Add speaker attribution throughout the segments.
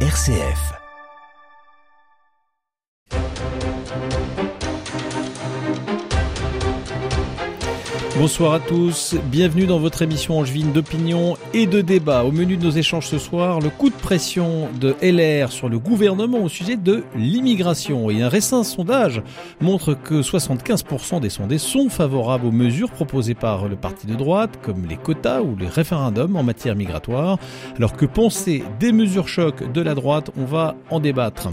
Speaker 1: RCF. Bonsoir à tous, bienvenue dans votre émission angevine d'opinion et de débat. Au menu de nos échanges ce soir, le coup de pression de LR sur le gouvernement au sujet de l'immigration. Et un récent sondage montre que 75% des sondés sont favorables aux mesures proposées par le parti de droite, comme les quotas ou les référendums en matière migratoire. Alors que penser des mesures chocs de la droite, on va en débattre.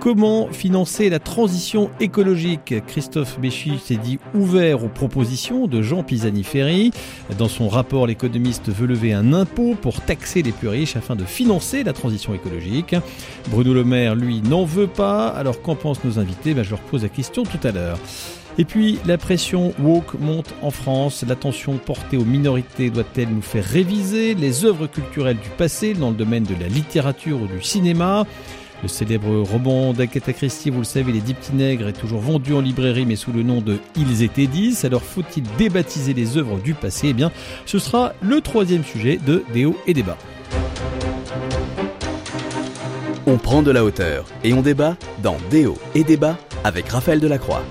Speaker 1: Comment financer la transition écologique? Christophe Béchy s'est dit ouvert aux propositions de Jean Pisani-Ferry. Dans son rapport, l'économiste veut lever un impôt pour taxer les plus riches afin de financer la transition écologique. Bruno Le Maire, lui, n'en veut pas. Alors qu'en pensent nos invités? Ben, Je leur pose la question tout à l'heure. Et puis, la pression woke monte en France. L'attention portée aux minorités doit-elle nous faire réviser les œuvres culturelles du passé dans le domaine de la littérature ou du cinéma? Le célèbre roman d'Agatha Christie, vous le savez, Les Dix est toujours vendu en librairie, mais sous le nom de Ils étaient dix. Alors faut-il débaptiser les œuvres du passé? Eh bien, ce sera le troisième sujet de Déo et Débat.
Speaker 2: On prend de la hauteur et on débat dans Déo et Débat avec Raphaël Delacroix.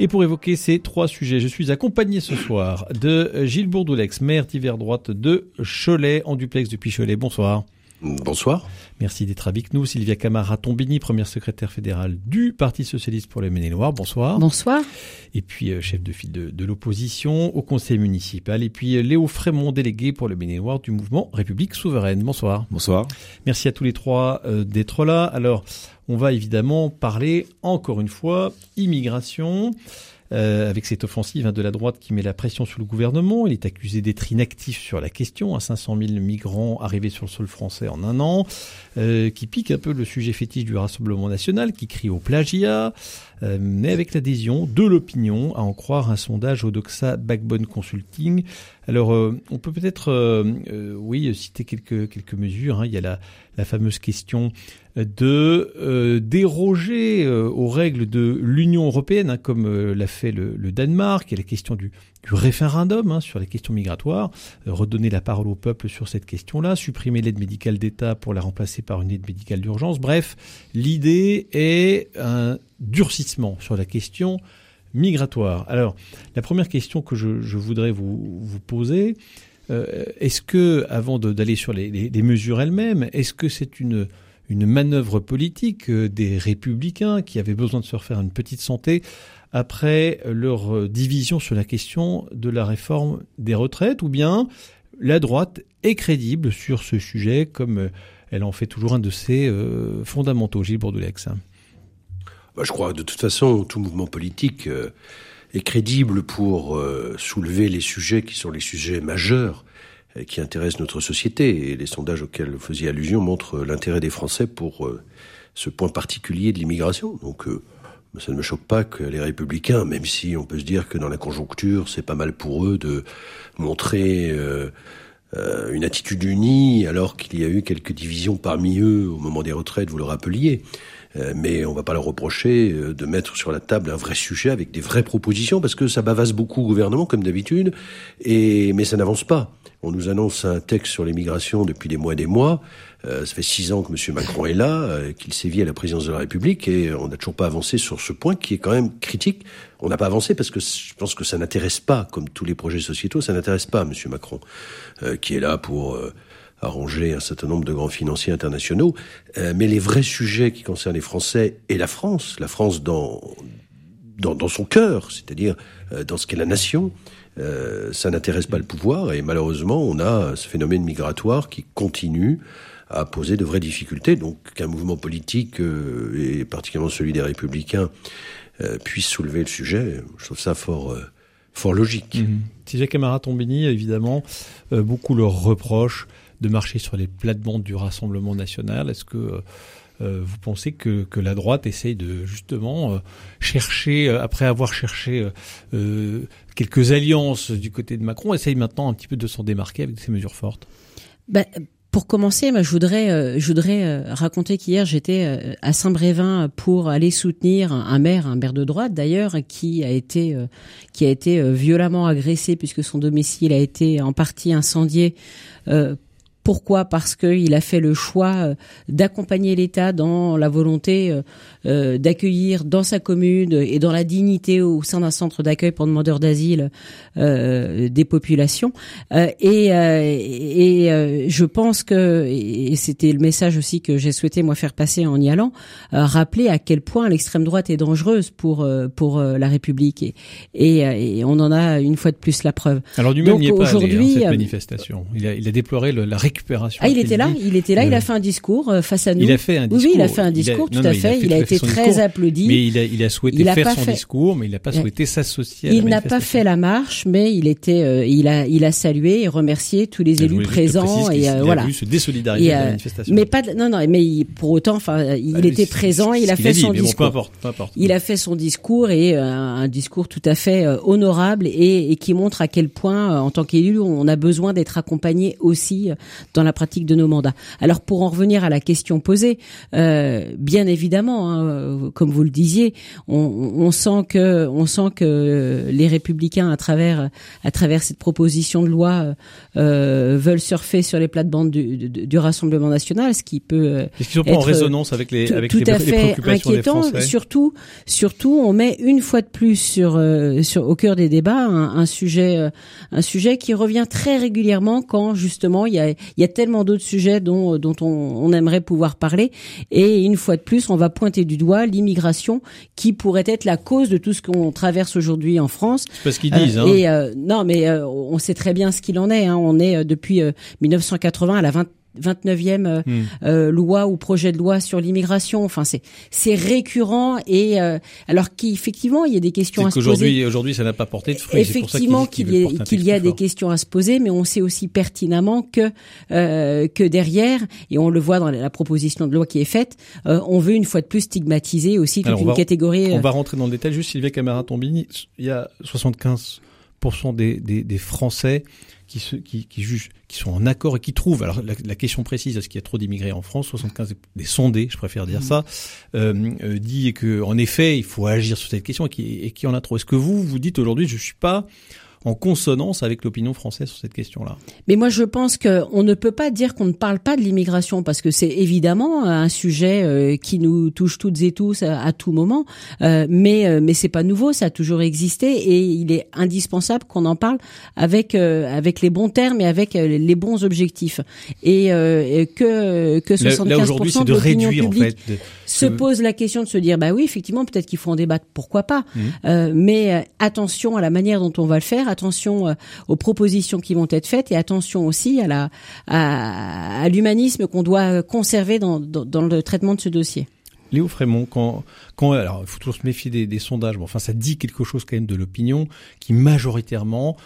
Speaker 1: Et pour évoquer ces trois sujets, je suis accompagné ce soir de Gilles Bourdoulex, maire d'hiver droite de Cholet, en duplex depuis Cholet. Bonsoir.
Speaker 3: Bonsoir.
Speaker 1: Merci d'être avec nous. Sylvia Camara-Tombini, première secrétaire fédérale du Parti Socialiste pour les Maine-et-Loire. Bonsoir.
Speaker 4: Bonsoir.
Speaker 1: Et puis, euh, chef de file de, l'opposition au Conseil municipal. Et puis, euh, Léo Frémont, délégué pour le Maine-et-Loire du mouvement République Souveraine. Bonsoir.
Speaker 3: Bonsoir.
Speaker 1: Merci à tous les trois euh, d'être là. Alors, on va évidemment parler, encore une fois, immigration. Euh, avec cette offensive hein, de la droite qui met la pression sur le gouvernement. Il est accusé d'être inactif sur la question. à 500 000 migrants arrivés sur le sol français en un an, euh, qui pique un peu le sujet fétiche du Rassemblement national, qui crie au plagiat, euh, mais avec l'adhésion de l'opinion, à en croire un sondage Odoxa Backbone Consulting. Alors, on peut peut-être, oui, citer quelques quelques mesures. Hein. Il y a la, fameuse question de euh, déroger euh, aux règles de l'Union européenne, hein, comme euh, l'a fait le, Danemark. Il y a la question du, référendum hein, sur les questions migratoires, redonner la parole au peuple sur cette question-là, supprimer l'aide médicale d'État pour la remplacer par une aide médicale d'urgence. Bref, l'idée est un durcissement sur la question migratoire. Alors, la première question que je, voudrais vous, vous poser, est-ce que, avant d'aller sur les, les mesures elles-mêmes, est-ce que c'est une une manœuvre politique euh, des républicains qui avaient besoin de se refaire une petite santé après leur euh, division sur la question de la réforme des retraites, ou bien la droite est crédible sur ce sujet comme euh, elle en fait toujours un de ses fondamentaux, Gilles Bourdoulex?
Speaker 3: Bah, je crois que de toute façon, tout mouvement politique est crédible pour soulever les sujets qui sont les sujets majeurs euh, qui intéresse notre société. Et les sondages auxquels vous faisiez allusion montrent l'intérêt des Français pour euh, ce point particulier de l'immigration. Donc, euh, ça ne me choque pas que les républicains, même si on peut se dire que dans la conjoncture, c'est pas mal pour eux de montrer une attitude unie, alors qu'il y a eu quelques divisions parmi eux au moment des retraites, vous le rappeliez. Mais on va pas leur reprocher de mettre sur la table un vrai sujet avec des vraies propositions, parce que ça bavasse beaucoup au gouvernement, comme d'habitude, et mais ça n'avance pas. On nous annonce un texte sur l'immigration depuis des mois et des mois. Euh, ça fait six ans que M. Macron est là, euh, qu'il sévit à la présidence de la République, et on n'a toujours pas avancé sur ce point qui est quand même critique. On n'a pas avancé parce que je pense que ça n'intéresse pas, comme tous les projets sociétaux, ça n'intéresse pas M. Macron, euh, qui est là pour arranger un certain nombre de grands financiers internationaux. mais les vrais sujets qui concernent les Français et la France, la France dans dans, son cœur, c'est-à-dire dans ce qu'est la nation, euh, ça n'intéresse pas le pouvoir et malheureusement on a ce phénomène migratoire qui continue à poser de vraies difficultés. Donc qu'un mouvement politique, euh, et particulièrement celui des républicains, euh, puisse soulever le sujet, je trouve ça fort, fort logique.
Speaker 1: Mmh. Si Camara Tombini, évidemment, beaucoup leur reprochent de marcher sur les plates-bandes du Rassemblement national. Est-ce que vous pensez que, que, la droite essaye de justement chercher, après avoir cherché quelques alliances du côté de Macron, essaye maintenant un petit peu de s'en démarquer avec ces mesures fortes?
Speaker 4: Ben, pour commencer, je voudrais, euh, je voudrais euh, raconter qu'hier j'étais euh, à Saint-Brévin pour aller soutenir un maire, un maire de droite d'ailleurs, qui a été, qui a été violemment agressé puisque son domicile a été en partie incendié pourquoi? Parce qu'il a fait le choix euh, d'accompagner l'État dans la volonté euh, euh, d'accueillir dans sa commune et dans la dignité au sein d'un centre d'accueil pour demandeurs d'asile des populations. et, et je pense que, et c'était le message aussi que j'ai souhaité moi faire passer en y allant, rappeler à quel point l'extrême droite est dangereuse pour pour la République et, et, on en a une fois de plus la preuve.
Speaker 1: Alors du même n'y est pas allé, hein, cette manifestation. Il a, il a déploré le, la
Speaker 4: ah, il était là, il était là, il a fait un discours euh, face à nous.
Speaker 1: Il a fait un discours.
Speaker 4: Oui, il a fait un discours, tout à fait. Il a, été très applaudi.
Speaker 1: Mais il a, il a souhaité faire son discours, mais il n'a pas souhaité s'associer.
Speaker 4: Il n'a pas fait la marche, mais il était, euh, il a, il a salué et remercié tous les élus présents et
Speaker 1: euh,
Speaker 4: voilà.
Speaker 1: se désolidariser de la manifestation.
Speaker 4: Mais pas, non, non, mais pour autant, enfin, il était présent, il a fait son discours. Il a fait son discours et un discours tout à fait honorable et qui montre à quel point, en tant qu'élu, on a besoin d'être accompagné aussi dans la pratique de nos mandats. Alors pour en revenir à la question posée, euh, bien évidemment, hein, comme vous le disiez, on, on, sent que on sent que les républicains à travers à travers cette proposition de loi euh, veulent surfer sur les plates-bandes du, du, Rassemblement national, ce qui peut
Speaker 1: euh, Est-ce pas en résonance avec les avec tout les, à fait inquiétant.
Speaker 4: surtout surtout on met une fois de plus sur euh, sur au cœur des débats un, un sujet euh, un sujet qui revient très régulièrement quand justement il y a il y a tellement d'autres sujets dont, dont on, on, aimerait pouvoir parler. Et une fois de plus, on va pointer du doigt l'immigration qui pourrait être la cause de tout ce qu'on traverse aujourd'hui en France.
Speaker 1: C'est pas ce qu'ils disent.
Speaker 4: Euh,
Speaker 1: hein.
Speaker 4: Et euh, non, mais euh, on sait très bien ce qu'il en est. Hein. On est depuis 1980 à la 20 29e euh, hmm. euh, loi ou projet de loi sur l'immigration. Enfin, c'est c'est récurrent et euh, alors qu'effectivement il y a des questions à se poser.
Speaker 1: Aujourd'hui, ça n'a pas porté de fruits.
Speaker 4: Effectivement, qu'il y, a des questions à se poser, mais on sait aussi pertinemment que que derrière, et on le voit dans la proposition de loi qui est faite, on veut une fois de plus stigmatiser aussi toute une catégorie.
Speaker 1: On va rentrer dans le détail. Juste Sylvia Camara-Tombini, il y a 75 des, des, des Français qui, se, qui, qui, jugent, qui sont en accord et qui trouvent. Alors la, question précise, est-ce qu'il y a trop d'immigrés en France? 75 des sondés, je préfère dire mmh. ça, euh, euh, dit que en effet, il faut agir sur cette question et qui, et qui en a trop. Est-ce que vous vous dites aujourd'hui, je suis pas en consonance avec l'opinion française sur cette question-là.
Speaker 4: Mais moi, je pense qu'on ne peut pas dire qu'on ne parle pas de l'immigration parce que c'est évidemment un sujet euh, qui nous touche toutes et tous à, tout moment. Euh, mais euh, mais c'est pas nouveau, ça a toujours existé et il est indispensable qu'on en parle avec avec les bons termes et avec les bons objectifs. Et, que que 75% là, aujourd'hui, c'est de, réduire en fait. se pose la question de se dire bah oui, effectivement, peut-être qu'il faut en débattre, pourquoi pas. Mmh. mais attention à la manière dont on va le faire attention euh, aux propositions qui vont être faites et attention aussi à la à, l'humanisme qu'on doit conserver dans, dans, le traitement de ce dossier.
Speaker 1: Léo Frémont, quand, quand, alors il faut toujours se méfier des, sondages, mais enfin ça dit quelque chose quand même de l'opinion qui majoritairement,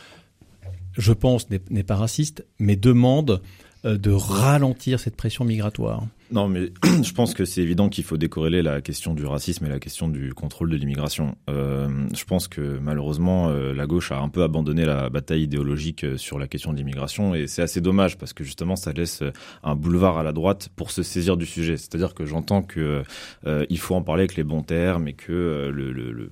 Speaker 1: je pense, n'est pas raciste, mais demande euh, de ralentir cette pression migratoire.
Speaker 5: Non, mais je pense que c'est évident qu'il faut décorréler la question du racisme et la question du contrôle de l'immigration. Euh, je pense que malheureusement, euh, la gauche a un peu abandonné la bataille idéologique euh, sur la question de l'immigration et c'est assez dommage parce que justement, ça laisse un boulevard à la droite pour se saisir du sujet. C'est-à-dire que j'entends que il faut en parler avec les bons termes et que le, le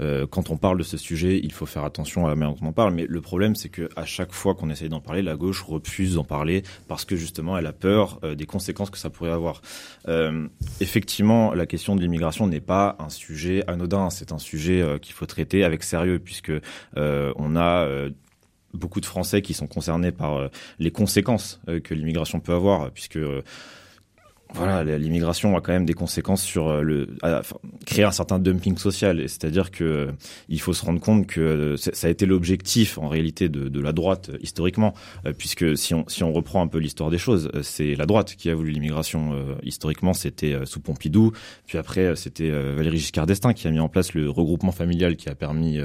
Speaker 5: euh, quand on parle de ce sujet, il faut faire attention à la manière dont on parle. Mais le problème, c'est que à chaque fois qu'on essaye d'en parler, la gauche refuse d'en parler parce que justement, elle a peur euh, des conséquences que ça pourrait avoir. Euh, effectivement, la question de l'immigration n'est pas un sujet anodin. C'est un sujet qu'il faut traiter avec sérieux puisque on a beaucoup de Français qui sont concernés par les conséquences que l'immigration peut avoir, puisque voilà, l'immigration a quand même des conséquences sur euh, le créer un certain dumping social. C'est-à-dire que euh, il faut se rendre compte que euh, ça a été l'objectif en réalité de, de, la droite historiquement, puisque si on si on reprend un peu l'histoire des choses, c'est la droite qui a voulu l'immigration historiquement. C'était sous Pompidou, puis après c'était Valéry Giscard d'Estaing qui a mis en place le regroupement familial qui a permis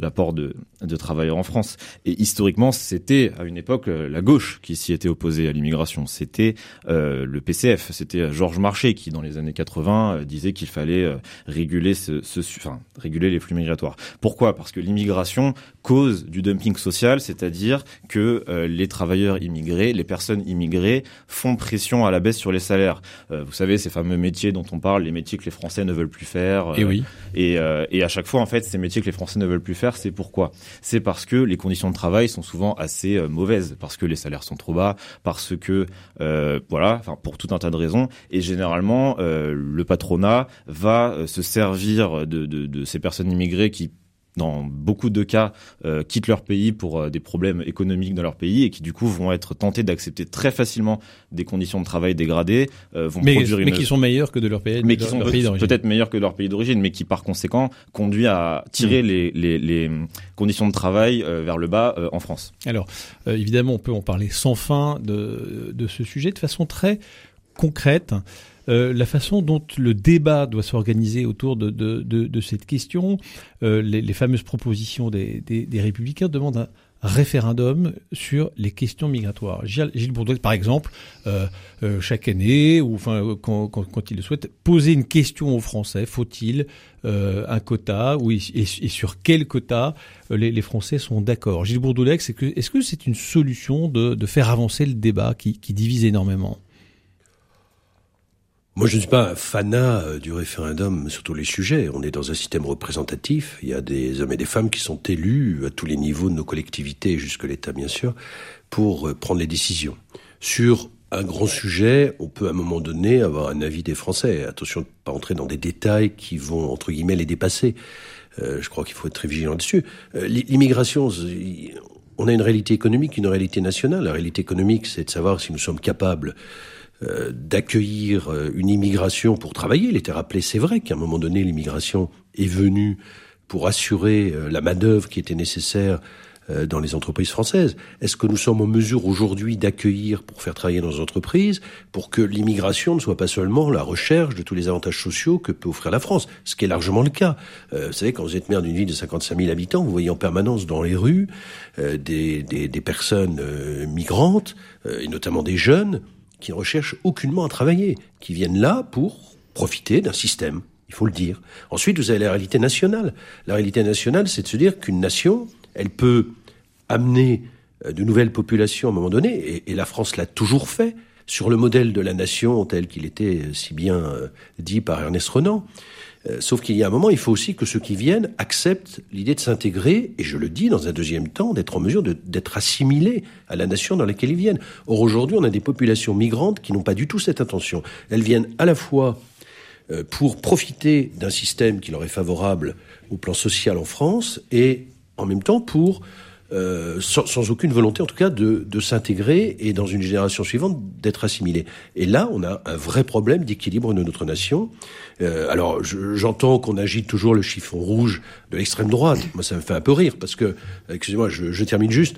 Speaker 5: l'apport de, de travailleurs en France. Et historiquement, c'était à une époque la gauche qui s'y était opposée à l'immigration. C'était le PCF c'était Georges Marchais qui, dans les années 80, disait qu'il fallait réguler ce, ce, enfin, réguler les flux migratoires. Pourquoi? Parce que l'immigration cause du dumping social, c'est-à-dire que les travailleurs immigrés, les personnes immigrées font pression à la baisse sur les salaires. vous savez, ces fameux métiers dont on parle, les métiers que les Français ne veulent plus faire.
Speaker 1: et oui.
Speaker 5: Et, et à chaque fois, en fait, ces métiers que les Français ne veulent plus faire, c'est pourquoi C'est parce que les conditions de travail sont souvent assez mauvaises, parce que les salaires sont trop bas, parce que euh, voilà, enfin pour tout un tas de raisons. Et généralement, euh, le patronat va euh, se servir de ces personnes immigrées qui dans beaucoup de cas, euh, quittent leur pays pour euh, des problèmes économiques dans leur pays et qui du coup vont être tentés d'accepter très facilement des conditions de travail dégradées, euh, vont
Speaker 1: mais,
Speaker 5: produire
Speaker 1: mais qui sont meilleurs que de leur pays,
Speaker 5: mais
Speaker 1: de
Speaker 5: qui sont peut-être meilleurs que de leur pays d'origine, mais qui par conséquent conduit à tirer
Speaker 1: Mm.
Speaker 5: les, les, les conditions de travail vers le bas en France.
Speaker 1: Alors, évidemment, on peut en parler sans fin de, de ce sujet de façon très concrète. Euh, la façon dont le débat doit s'organiser autour de, cette question, euh, les, fameuses propositions des, républicains demandent un référendum sur les questions migratoires. Gilles, Bourdouin, par exemple, euh, chaque année, ou enfin quand, il le souhaite, poser une question aux Français. Faut-il un quota et, sur quel quota les, Français sont d'accord? Gilles Bourdoulex, est-ce que c'est une solution de, faire avancer le débat qui divise énormément?
Speaker 3: Moi, je ne suis pas fanat euh, du référendum sur tous les sujets. On est dans un système représentatif. Il y a des hommes et des femmes qui sont élus à tous les niveaux de nos collectivités, jusque l'État, bien sûr, pour euh, prendre les décisions. Sur un grand sujet, on peut à un moment donné avoir un avis des Français. Attention de ne pas entrer dans des détails qui vont, entre guillemets, les dépasser. Euh, je crois qu'il faut être très vigilant là-dessus. Euh, L'immigration, on a une réalité économique, une réalité nationale. La réalité économique, c'est de savoir si nous sommes capables euh, d'accueillir euh, une immigration pour travailler. Il était rappelé, c'est vrai qu'à un moment donné, l'immigration est venue pour assurer euh, la main-d'œuvre qui était nécessaire dans les entreprises françaises. Est-ce que nous sommes en mesure aujourd'hui d'accueillir pour faire travailler nos entreprises, pour que l'immigration ne soit pas seulement la recherche de tous les avantages sociaux que peut offrir la France, ce qui est largement le cas. Vous savez, quand vous êtes maire d'une ville de 55 000 habitants, vous voyez en permanence dans les rues des, personnes migrantes, et notamment des jeunes, qui ne recherchent aucunement à travailler, qui viennent là pour profiter d'un système. Il faut le dire. Ensuite, vous avez la réalité nationale. La réalité nationale, c'est de se dire qu'une nation, elle peut amener euh, de nouvelles populations à un moment donné, et, et la France l'a toujours fait, sur le modèle de la nation tel qu'il était si bien euh, dit par Ernest Renan. Euh, sauf qu'il y a un moment, il faut aussi que ceux qui viennent acceptent l'idée de s'intégrer, et je le dis dans un deuxième temps, d'être en mesure d'être assimilés à la nation dans laquelle ils viennent. Or aujourd'hui, on a des populations migrantes qui n'ont pas du tout cette intention. Elles viennent à la fois euh, pour profiter d'un système qui leur est favorable au plan social en France, et en même temps pour euh, sans, sans, aucune volonté en tout cas de, de s'intégrer et dans une génération suivante d'être assimilé. Et là, on a un vrai problème d'équilibre de notre nation. Euh, alors, j'entends qu'on agite toujours le chiffon rouge de l'extrême droite. Moi, ça me fait un peu rire parce que, excusez-moi, je, je termine juste.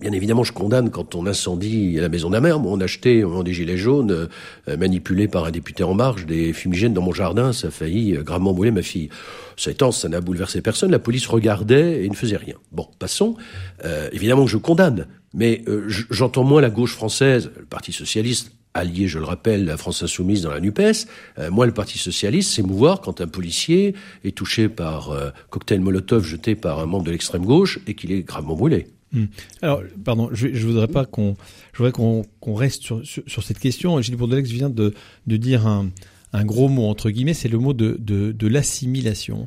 Speaker 3: Bien évidemment, je condamne quand on incendie la maison d'un maire. Moi, on achetait au moment des Gilets jaunes, euh, manipulé par un député En Marche, des fumigènes dans mon jardin. Ça a failli euh, gravement brûler ma fille. Ça étant, ça n'a bouleversé personne. La police regardait et ne faisait rien. Bon, passons. Euh, évidemment que je condamne. Mais euh, j'entends moins la gauche française, le Parti socialiste, allié, je le rappelle, la France insoumise dans la NUPES. Euh, moi, le Parti socialiste, s'émouvoir quand un policier est touché par euh, cocktail Molotov jeté par un membre de l'extrême gauche et qu'il est gravement brûlé.
Speaker 1: Mmh. Alors, pardon, je, je voudrais pas qu'on, je voudrais qu'on qu reste sur, sur, cette question. Gilles Bourdelex vient de, de dire un, un gros mot entre guillemets, c'est le mot de, de, de l'assimilation.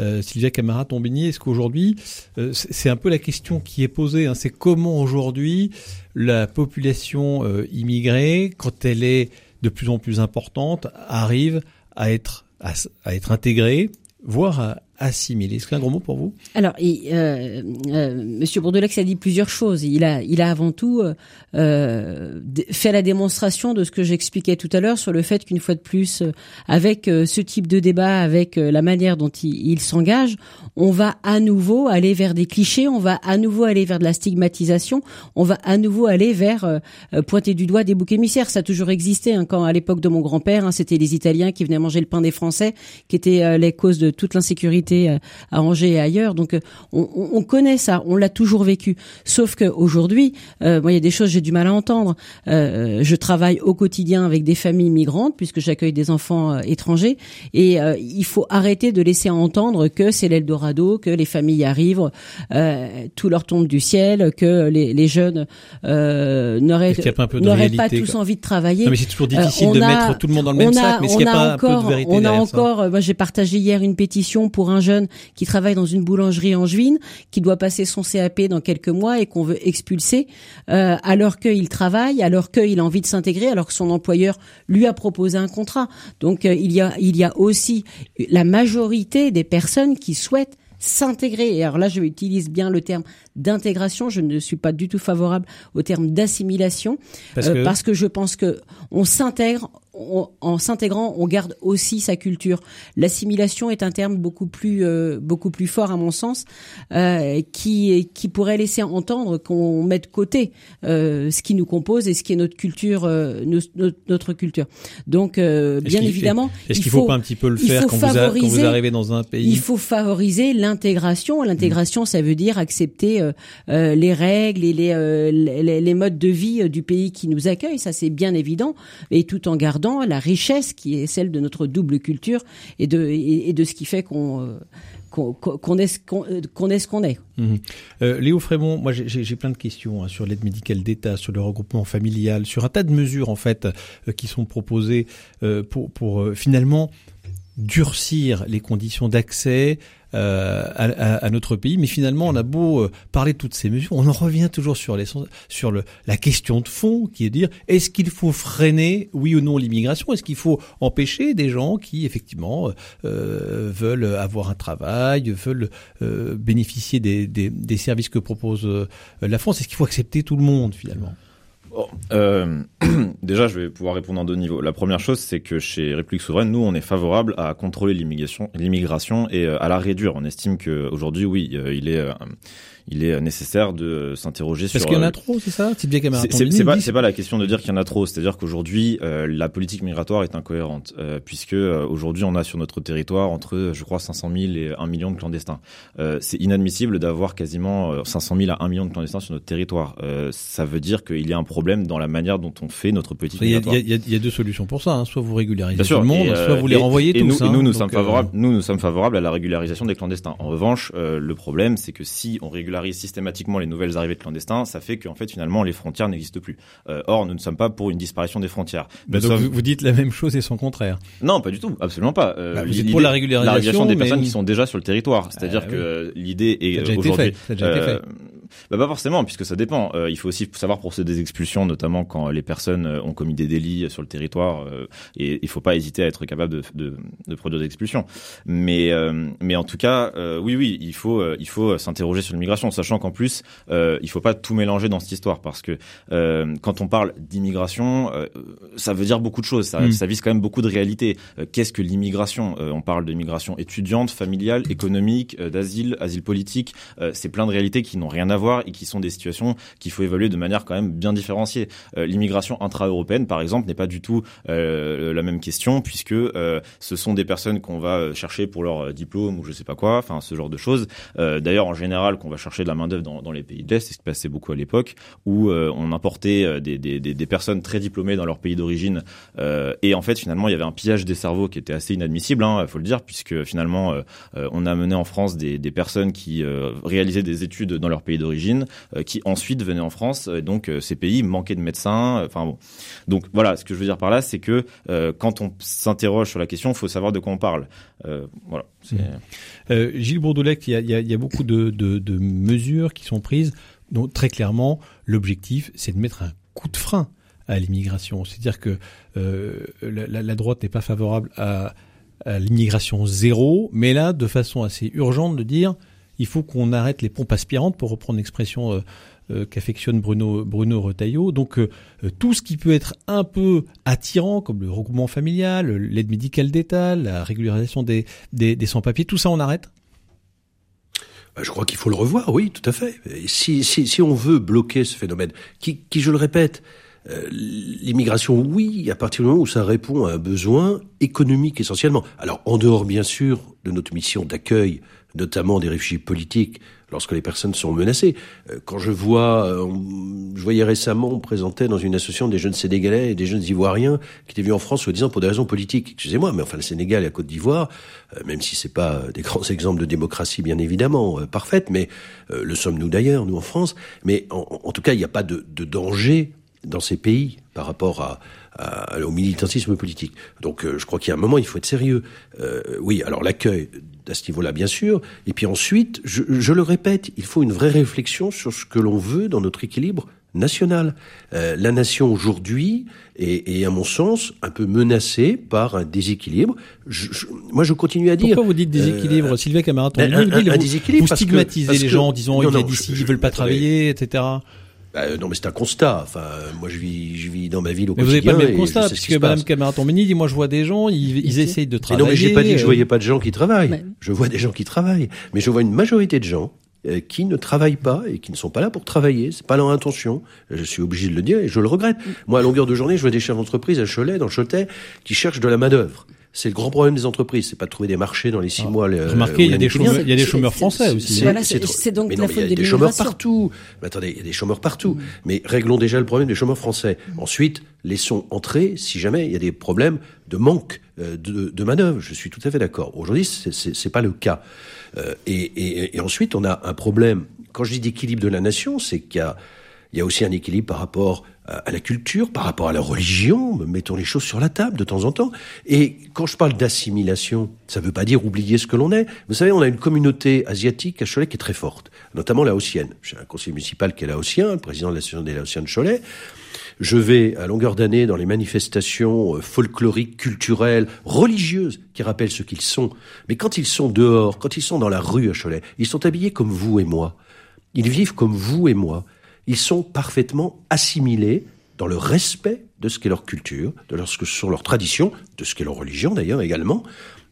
Speaker 1: Euh, Sylvia Camara Tombini, est-ce qu'aujourd'hui, euh, c'est un peu la question qui est posée, hein, c'est comment aujourd'hui la population euh, immigrée, quand elle est de plus en plus importante, arrive à être à, à être intégrée, voire à assimilée. Est-ce qu'un gros mot pour vous?
Speaker 4: Alors, il, euh, euh, Monsieur Bourdelex a dit plusieurs choses. Il a, il a avant tout euh, fait la démonstration de ce que j'expliquais tout à l'heure sur le fait qu'une fois de plus, avec ce type de débat, avec la manière dont il, il s'engage, on va à nouveau aller vers des clichés, on va à nouveau aller vers de la stigmatisation, on va à nouveau aller vers pointer du doigt des boucs émissaires. Ça a toujours existé. Hein, quand à l'époque de mon grand-père, hein, c'était les Italiens qui venaient manger le pain des Français, qui étaient les causes de toute l'insécurité été à Angers et ailleurs. Donc on, on connaît ça, on l'a toujours vécu. Sauf que aujourd'hui, moi il y a des choses j'ai du mal à entendre. je travaille au quotidien avec des familles migrantes puisque j'accueille des enfants étrangers et il faut arrêter de laisser entendre que c'est l'Eldorado, que les familles arrivent, tout leur tombe du ciel, que les, les jeunes n'auraient pas tous envie de travailler.
Speaker 1: Non, mais c'est toujours difficile de mettre tout le monde dans le même sac, mais est-ce qu'il n'y a pas
Speaker 4: encore,
Speaker 1: un peu de vérité
Speaker 4: On a encore, euh, moi j'ai partagé hier une pétition pour un jeune qui travaille dans une boulangerie en Juin, qui doit passer son CAP dans quelques mois et qu'on veut expulser, euh, alors qu'il travaille, alors qu'il a envie de s'intégrer, alors que son employeur lui a proposé un contrat. Donc euh, il y a, il y a aussi la majorité des personnes qui souhaitent s'intégrer. Et alors là, je utilise bien le terme d'intégration. Je ne suis pas du tout favorable au terme d'assimilation parce, euh, parce, que je pense que on s'intègre en s'intégrant, on garde aussi sa culture. L'assimilation est un terme beaucoup plus euh, beaucoup plus fort à mon sens, euh, qui qui pourrait laisser entendre qu'on met de côté euh, ce qui nous compose et ce qui est notre culture, euh, notre, culture. Donc, euh, bien évidemment,
Speaker 1: est-ce qu'il faut, faut, pas un petit peu le faire quand vous, quand, vous arrivez dans un pays
Speaker 4: Il faut favoriser l'intégration. L'intégration, ça veut dire accepter les règles et les, les, les modes de vie du pays qui nous accueille. Ça, c'est bien évident, et tout en gardant la richesse qui est celle de notre double culture et de, ce qui fait qu'on euh, qu'on est ce qu'on euh, est.
Speaker 1: Mhm. Euh, Léo Frémont, moi j'ai plein de questions hein, sur l'aide médicale d'État, sur le regroupement familial, sur un tas de mesures en fait qui sont proposées pour finalement durcir les conditions d'accès euh, à, notre pays. Mais finalement, on a beau euh, parler de toutes ces mesures, on en revient toujours sur, les, sur le, la question de fond, qui est de dire est-ce qu'il faut freiner, oui ou non, l'immigration? Est-ce qu'il faut empêcher des gens qui, effectivement, euh, veulent avoir un travail, veulent bénéficier des, des, des, services que propose la France? Est-ce qu'il faut accepter tout le monde, finalement?
Speaker 5: Euh, déjà, je vais pouvoir répondre en deux niveaux. La première chose, c'est que chez République Souveraine, nous, on est favorable à contrôler l'immigration, l'immigration et à la réduire. On estime qu'aujourd'hui, oui, il est il est nécessaire de s'interroger sur.
Speaker 1: Parce qu'il y en a euh, trop, c'est ça C'est
Speaker 5: pas, pas la question de dire qu'il y en a trop. C'est-à-dire qu'aujourd'hui, euh, la politique migratoire est incohérente, euh, puisque aujourd'hui, on a sur notre territoire entre, je crois, 500 000 et 1 million de clandestins. c'est inadmissible d'avoir quasiment 500 000 à 1 million de clandestins sur notre territoire. ça veut dire qu'il y a un problème dans la manière dont on fait notre politique migratoire.
Speaker 1: Il y, y, a deux solutions pour ça. Hein. Soit vous régularisez tout le monde, soit vous les renvoyez
Speaker 5: et
Speaker 1: tous.
Speaker 5: Nous, hein. nous, nous sommes favorables. Nous, nous sommes favorables à la régularisation des clandestins. En revanche, le problème, c'est que si on régularise systématiquement les nouvelles arrivées de clandestins, ça fait qu'en fait finalement les frontières n'existent plus. Euh, or, nous ne sommes pas pour une disparition des frontières.
Speaker 1: Bah donc vous dites la même chose et son contraire.
Speaker 5: Non, pas du tout, absolument pas.
Speaker 1: Euh, bah, vous êtes pour la régularisation,
Speaker 5: des personnes qui sont déjà sur le territoire. C'est-à-dire ah que l'idée est aujourd'hui.
Speaker 1: Euh,
Speaker 5: bah pas forcément, puisque ça dépend. Euh, il faut aussi savoir procéder des expulsions, notamment quand les personnes euh, ont commis des délits sur le territoire. Euh, et il faut pas hésiter à être capable de, de, de produire des expulsions. Mais, mais en tout cas, oui, oui, il faut, il faut s'interroger sur l'immigration, sachant qu'en plus, il faut pas tout mélanger dans cette histoire, parce que quand on parle d'immigration, ça veut dire beaucoup de choses. Ça, mm. ça vise quand même beaucoup de réalités. Qu'est-ce que l'immigration? On parle de migration étudiante, familiale, économique, d'asile, asile politique. c'est plein de réalités qui n'ont rien à et qui sont des situations qu'il faut évaluer de manière quand même bien différenciée. Euh, l'immigration intra-européenne, par exemple, n'est pas du tout euh, la même question puisque euh, ce sont des personnes qu'on va chercher pour leur diplôme ou je sais pas quoi, enfin ce genre de choses. D'ailleurs, en général, qu'on va chercher de la main d'œuvre dans, les pays de l'Est, c'est ce qui passait beaucoup à l'époque, où on importait des, personnes très diplômées dans leur pays d'origine et en fait finalement il y avait un pillage des cerveaux qui était assez inadmissible, hein, faut le dire, puisque finalement on a mené en France des personnes qui réalisaient des études dans leur pays d'origine euh, qui ensuite venaient en France. Et donc euh, ces pays manquaient de médecins. Euh, enfin. Donc voilà, ce que je veux dire par là, c'est que quand on s'interroge sur la question, il faut savoir de quoi on parle. voilà.
Speaker 1: Gilles Bourdoulet, il y a, beaucoup de, mesures qui sont prises. Donc très clairement, l'objectif, c'est de mettre un coup de frein à l'immigration. C'est-à-dire que la, droite n'est pas favorable à l'immigration zéro, mais là, de façon assez urgente, de dire il faut qu'on arrête les pompes aspirantes, pour reprendre l'expression euh, euh, qu'affectionne Bruno, Bruno Retailleau. Donc euh, tout ce qui peut être un peu attirant, comme le regroupement familial, l'aide médicale d'État, la régularisation des, des, sans-papiers, tout ça on arrête?
Speaker 3: Bah, je crois qu'il faut le revoir, oui, tout à fait. Si, si, si on veut bloquer ce phénomène, qui, qui je le répète, L'immigration, oui, à partir du moment où ça répond à un besoin économique essentiellement. Alors, en dehors, bien sûr, de notre mission d'accueil, notamment des réfugiés politiques, lorsque les personnes sont menacées. Euh, quand je vois, euh, je voyais récemment, on présentait dans une association des jeunes Sénégalais et des jeunes Ivoiriens qui étaient venus en France, soi-disant pour des raisons politiques. Excusez-moi, mais enfin le Sénégal et la Côte d'Ivoire, euh, même si c'est pas des grands exemples de démocratie, bien évidemment, parfaite, mais le sommes-nous d'ailleurs, nous en France? Mais en, tout cas, il n'y a pas de, de danger dans ces pays par rapport à, au militantisme politique. Donc je crois qu'il y a un moment, il faut être sérieux. Euh, oui, alors l'accueil à ce niveau-là, bien sûr. Et puis ensuite, je, je, le répète, il faut une vraie réflexion sur ce que l'on veut dans notre équilibre national. Euh, la nation aujourd'hui est, est, à mon sens, un peu menacée par un déséquilibre. Je, je, moi, je continue à dire.
Speaker 1: Pourquoi vous dites déséquilibre, euh, Sylvain Camaraton un, un, un, déséquilibre vous stigmatisez les gens en disant non, il d'ici, ils veulent pas travailler, etc.
Speaker 3: Bah, non, mais c'est un constat. Enfin, moi, je vis, je vis dans ma ville au
Speaker 1: mais
Speaker 3: quotidien.
Speaker 1: Vous n'avez pas le même constat, puisque Madame Camaraton-Mény dit, moi, je vois des gens, ils, ils essayent de travailler.
Speaker 3: Mais non, mais j'ai pas dit que je voyais pas de gens qui travaillent. Je vois des gens qui travaillent, mais je vois une majorité de gens euh, qui ne travaillent pas et qui ne sont pas là pour travailler. C'est pas leur intention. Je suis obligé de le dire et je le regrette. Moi, à longueur de journée, je vois des chefs d'entreprise à Cholet, dans le Cholet, qui cherchent de la main d'œuvre. C'est le grand problème des entreprises, c'est pas de trouver des marchés dans les six ah. mois.
Speaker 1: Remarquez, il y a des chômeurs, il y a des chômeurs français aussi.
Speaker 4: Voilà, c'est donc la faute
Speaker 3: Il y a des chômeurs partout. Mais attendez, il y a des chômeurs partout. Mm. Mais réglons déjà le problème des chômeurs français. Ensuite, laissons entrer si jamais il y a des problèmes de manque euh, de, de manœuvre. Je suis tout à fait d'accord. Aujourd'hui, c'est pas le cas. Euh, et, et, et ensuite, on a un problème. Quand je dis d'équilibre de la nation, c'est qu'il y a il y a aussi un équilibre par rapport à la culture, par rapport à la religion, mettons les choses sur la table de temps en temps. Et quand je parle d'assimilation, ça ne veut pas dire oublier ce que l'on est. Vous savez, on a une communauté asiatique à Cholet qui est très forte, notamment laotienne. J'ai un conseiller municipal qui est laotien, le président de l'association des laotiens de Cholet. Je vais à longueur d'année dans les manifestations euh, folkloriques, culturelles, religieuses qui rappellent ce qu'ils sont. Mais quand ils sont dehors, quand ils sont dans la rue à Cholet, ils sont habillés comme vous et moi. Ils vivent comme vous et moi ils sont parfaitement assimilés dans le respect de ce qu'est leur culture, de ce que sont leurs traditions, de ce qu'est leur religion d'ailleurs également.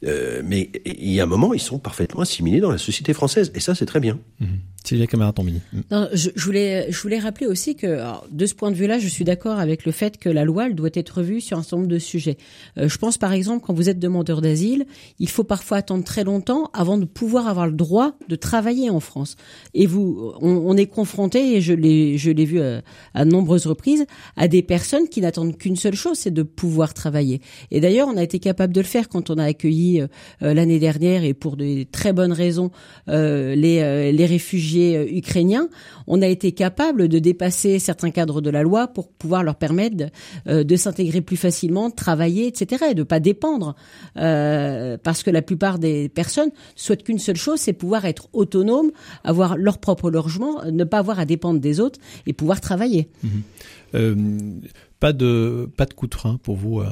Speaker 3: Euh, mais il y a un moment, ils sont parfaitement assimilés dans la société française, et ça, c'est très bien.
Speaker 1: Mmh. Sylvia Camara
Speaker 4: Non, je, je, voulais, je voulais rappeler aussi que, alors, de ce point de vue-là, je suis d'accord avec le fait que la loi, elle doit être revue sur un certain nombre de sujets. Euh, je pense, par exemple, quand vous êtes demandeur d'asile, il faut parfois attendre très longtemps avant de pouvoir avoir le droit de travailler en France. Et vous, on, on est confronté, et je l'ai, je l'ai vu à, à, nombreuses reprises, à des personnes qui n'attendent qu'une seule chose, c'est de pouvoir travailler. Et d'ailleurs, on a été capable de le faire quand on a accueilli euh, l'année dernière, et pour de très bonnes raisons, euh, les, euh, les réfugiés euh, ukrainiens, on a été capable de dépasser certains cadres de la loi pour pouvoir leur permettre de, euh, s'intégrer plus facilement, de travailler, etc., et de pas dépendre, euh, parce que la plupart des personnes souhaitent qu'une seule chose, c'est pouvoir être autonome, avoir leur propre logement, ne pas avoir à dépendre des autres et pouvoir travailler.
Speaker 1: Mmh. pas de pas de coup de frein pour vous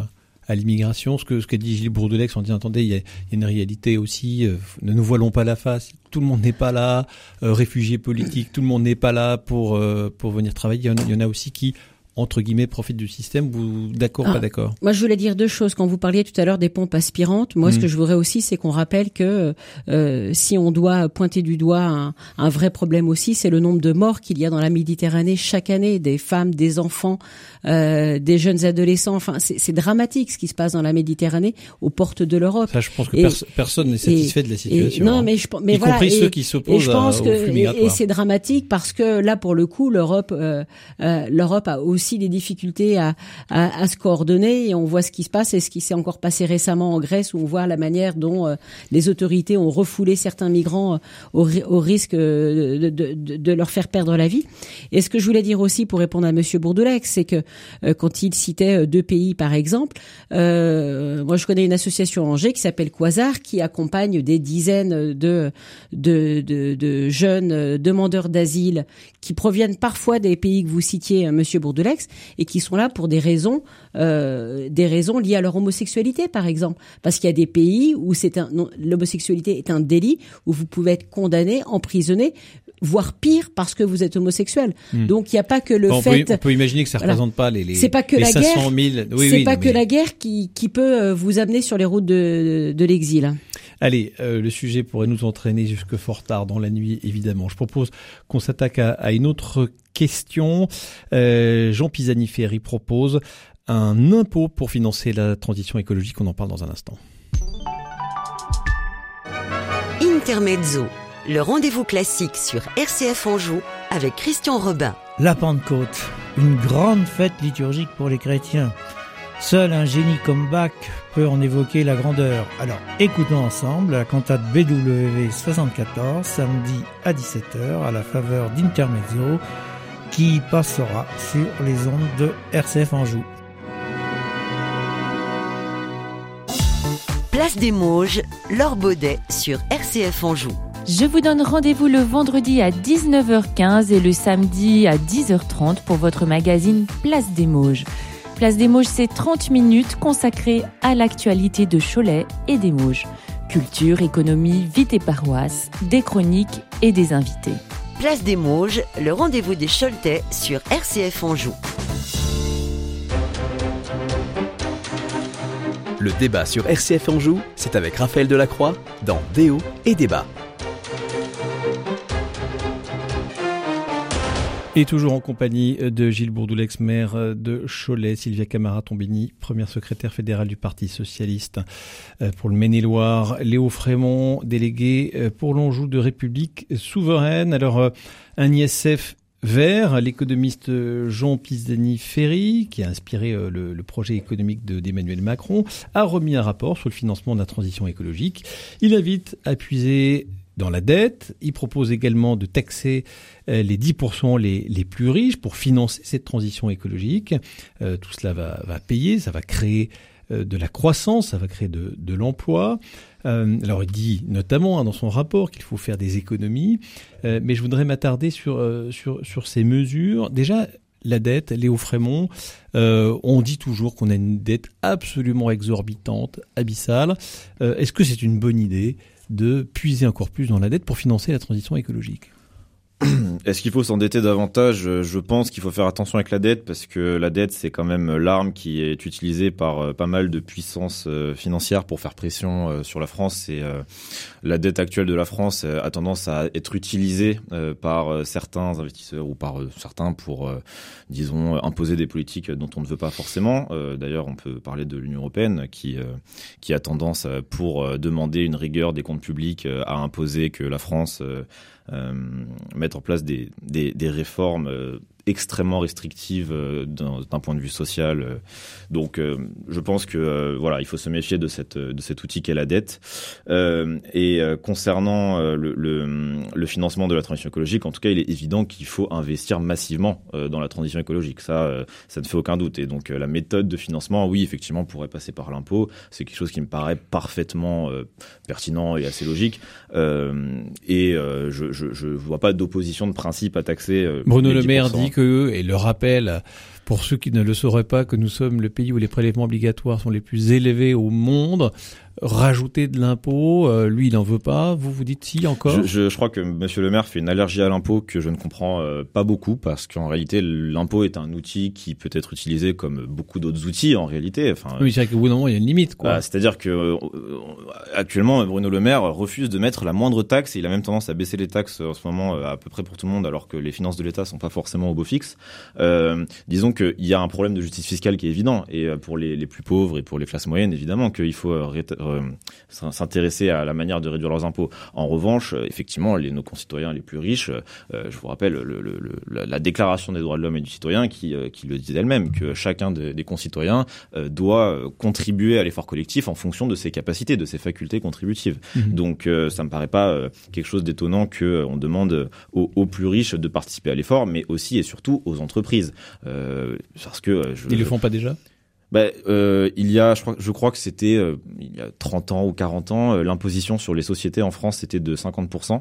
Speaker 1: l'immigration, ce que ce qu'a dit Gilles Bourdelex en disant attendez, il y, a, une réalité aussi, euh, ne nous voilons pas la face, tout le monde n'est pas là, euh, réfugiés politiques, tout le monde n'est pas là pour euh, pour venir travailler, il y en a aussi qui entre guillemets profite du système vous d'accord pas ah, d'accord?
Speaker 4: Moi je voulais dire deux choses quand vous parliez tout à l'heure des pompes aspirantes. Moi ce mm. que je voudrais aussi c'est qu'on rappelle que euh, si on doit pointer du doigt un, un vrai problème aussi c'est le nombre de morts qu'il y a dans la Méditerranée chaque année des femmes, des enfants, euh, des jeunes adolescents. Enfin c'est dramatique ce qui se passe dans la Méditerranée aux portes de l'Europe.
Speaker 1: Ça je pense que personne n'est satisfait de la situation.
Speaker 4: non hein. mais je mais
Speaker 1: y
Speaker 4: voilà,
Speaker 1: compris ceux qui s'opposent
Speaker 4: que et, c'est dramatique parce que là pour le coup l'Europe euh, euh l'Europe a aussi des difficultés à, à, à, se coordonner et on voit ce qui se passe et ce qui s'est encore passé récemment en Grèce où on voit la manière dont euh, les autorités ont refoulé certains migrants au, au, risque de, de, de, leur faire perdre la vie. Et ce que je voulais dire aussi pour répondre à Monsieur Bourdelec, c'est que quand il citait deux pays par exemple, euh, moi je connais une association Angers qui s'appelle Quasar qui accompagne des dizaines de, de, de, de jeunes demandeurs d'asile qui proviennent parfois des pays que vous citiez, Monsieur Bourdelec et qui sont là pour des raisons, euh, des raisons liées à leur homosexualité, par exemple. Parce qu'il y a des pays où c'est un, l'homosexualité est un délit, où vous pouvez être condamné, emprisonné, voire pire parce que vous êtes homosexuel. Hmm. Donc il n'y a pas que le fait.
Speaker 1: On peut, imaginer que ça ne représente pas les, les,
Speaker 4: c'est pas que
Speaker 1: les
Speaker 4: la
Speaker 1: 500
Speaker 4: 000.
Speaker 1: Oui,
Speaker 4: c'est pas que la guerre qui, qui peut euh, vous amener sur les routes de, de l'exil.
Speaker 1: Allez, le sujet pourrait nous entraîner jusque fort tard dans la nuit, évidemment. Je propose qu'on s'attaque à, à, une autre question. Jean Pisani-Ferry propose un impôt pour financer la transition écologique. On en parle dans un instant.
Speaker 6: Intermezzo, le rendez-vous classique sur RCF Anjou avec Christian Robin.
Speaker 7: La Pentecôte, une grande fête liturgique pour les chrétiens. Seul un génie comme Bach peut en évoquer la grandeur. Alors écoutons ensemble la cantate BW 74 samedi à 17h à la faveur d'Intermezzo qui passera sur les ondes de RCF Anjou.
Speaker 6: Place des Mauges, Laure sur RCF Anjou.
Speaker 8: Je vous donne rendez-vous le vendredi à 19h15 et le samedi à 10h30 pour votre magazine Place des Mauges. Place des Mauges, c'est 30 minutes consacrées à l'actualité de Cholet et des Mauges. Culture, économie, vie et paroisse, des chroniques et des invités.
Speaker 6: Place des Mauges, le rendez-vous des Choletais sur RCF Anjou.
Speaker 2: Le débat sur RCF Anjou, c'est avec Raphaël Delacroix dans Déo et Débat.
Speaker 1: Et toujours en compagnie de Gilles Bourdoulex, maire de Cholet, Sylvia Camara-Tombini, première secrétaire fédérale du Parti Socialiste euh, pour le Maine-et-Loire, Léo Frémont, délégué euh, pour l'Anjou de République souveraine. Alors, euh, un ISF vers l'économiste Jean Pisani-Ferry, qui a inspiré le, projet économique d'Emmanuel Macron, a remis un rapport sur le financement de la transition écologique. Il invite à puiser dans la dette. Il propose également de taxer euh, les 10% les, les, plus riches pour financer cette transition écologique. Euh, tout cela va, va, payer, ça va créer de la croissance, ça va créer de, de l'emploi. Euh, alors il dit notamment hein, dans son rapport qu'il faut faire des économies, euh, mais je voudrais m'attarder sur, euh, sur, sur ces mesures. Déjà, la dette, Léo Frémont, on dit toujours qu'on a une dette absolument exorbitante, abyssale. Est-ce que c'est une bonne idée? De puiser encore plus dans la dette pour financer la transition écologique
Speaker 5: Est-ce qu'il faut s'endetter davantage? Je pense qu'il faut faire attention avec la dette parce que la dette, c'est quand même l'arme qui est utilisée par euh, pas mal de puissances euh, financières pour faire pression euh, sur la France. Et la dette actuelle de la France a tendance à être utilisée par certains investisseurs ou par certains pour, disons, imposer des politiques dont on ne veut pas forcément. D'ailleurs, on peut parler de l'Union européenne qui qui a tendance pour demander une rigueur des comptes publics à imposer que la France mettre en place des, des, des réformes euh, extrêmement restrictive euh, d'un point de vue social. Euh. Donc, euh, je pense que voilà, il faut se méfier de cette de cet outil qu'est la dette. et concernant le, le, le, financement de la transition écologique, en tout cas, il est évident qu'il faut investir massivement dans la transition écologique. Ça, ça ne fait aucun doute. Et donc, la méthode de financement, oui, effectivement, pourrait passer par l'impôt. C'est quelque chose qui me paraît parfaitement pertinent et assez logique. et je, je, je vois pas d'opposition de principe à taxer.
Speaker 1: Bruno Le Maire dit que, et le rappel pour ceux qui ne le sauraient pas, que nous sommes le pays où les prélèvements obligatoires sont les plus élevés au monde rajouter de l'impôt. Euh, lui, il n'en veut pas. Vous vous dites si encore?
Speaker 5: Je, je, crois que Monsieur le Maire fait une allergie à l'impôt que je ne comprends euh, pas beaucoup parce qu'en réalité, l'impôt est un outil qui peut être utilisé comme beaucoup d'autres outils en réalité. Enfin,
Speaker 1: oui, c'est vrai qu'au bout d'un moment, il y a une limite.
Speaker 5: Bah, C'est-à-dire que euh, actuellement, Bruno Le Maire refuse de mettre la moindre taxe et il a même tendance à baisser les taxes en ce moment à peu près pour tout le monde, alors que les finances de l'État sont pas forcément au beau fixe. disons qu'il y a un problème de justice fiscale qui est évident et pour les, les plus pauvres et pour les classes moyennes, évidemment qu'il faut euh, s'intéresser à la manière de réduire leurs impôts. En revanche, euh, effectivement, les, nos concitoyens les plus riches, euh, je vous rappelle le, le, la Déclaration des droits de l'homme et du citoyen qui, qui le dit elle-même, que chacun des concitoyens doit contribuer à l'effort collectif en fonction de ses capacités, de ses facultés contributives. Mmh. Donc, ça me paraît pas quelque chose d'étonnant que on demande aux, aux, plus riches de participer à l'effort, mais aussi et surtout aux entreprises, que
Speaker 1: je, ils le font pas déjà?
Speaker 5: Bah, euh, il y a, je crois, je crois que c'était euh, il y a 30 ans ou 40 ans, euh, l'imposition sur les sociétés en France c'était de 50%.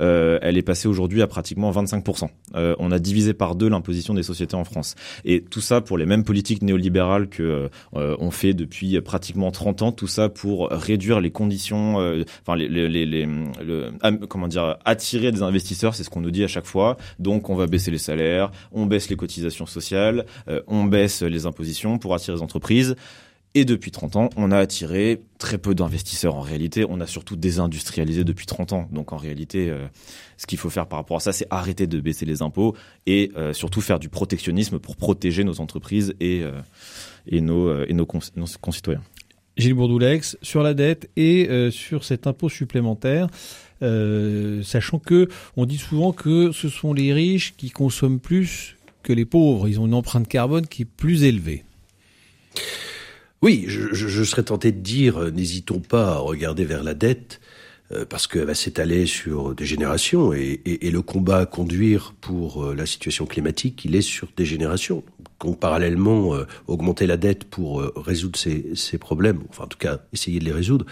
Speaker 5: Euh, elle est passée aujourd'hui à pratiquement 25%. Euh, on a divisé par deux l'imposition des sociétés en France. Et tout ça pour les mêmes politiques néolibérales que on fait depuis pratiquement 30 ans. Tout ça pour réduire les conditions, enfin les, les, les, les le, comment dire, attirer des investisseurs, c'est ce qu'on nous dit à chaque fois. Donc on va baisser les salaires, on baisse les cotisations sociales, on baisse les impositions pour attirer les entreprises. Et depuis 30 ans, on a attiré très peu d'investisseurs en réalité. On a surtout désindustrialisé depuis 30 ans. Donc en réalité, euh, ce qu'il faut faire par rapport à ça, c'est arrêter de baisser les impôts et euh, surtout faire du protectionnisme pour protéger nos entreprises et, euh, nos concitoyens.
Speaker 1: Gilles Bourdoulex, sur la dette et sur cet impôt supplémentaire. sachant que on dit souvent que ce sont les riches qui consomment plus que les pauvres. Ils ont une empreinte carbone qui est plus élevée.
Speaker 3: Oui, je, serais tenté de dire, euh, n'hésitons pas à regarder vers la dette, euh, parce qu'elle va s'étaler sur des générations, et, le combat à conduire pour euh, la situation climatique, il est sur des générations. Parallèlement, augmenter la dette pour résoudre ces, ces problèmes, enfin en tout cas essayer de les résoudre,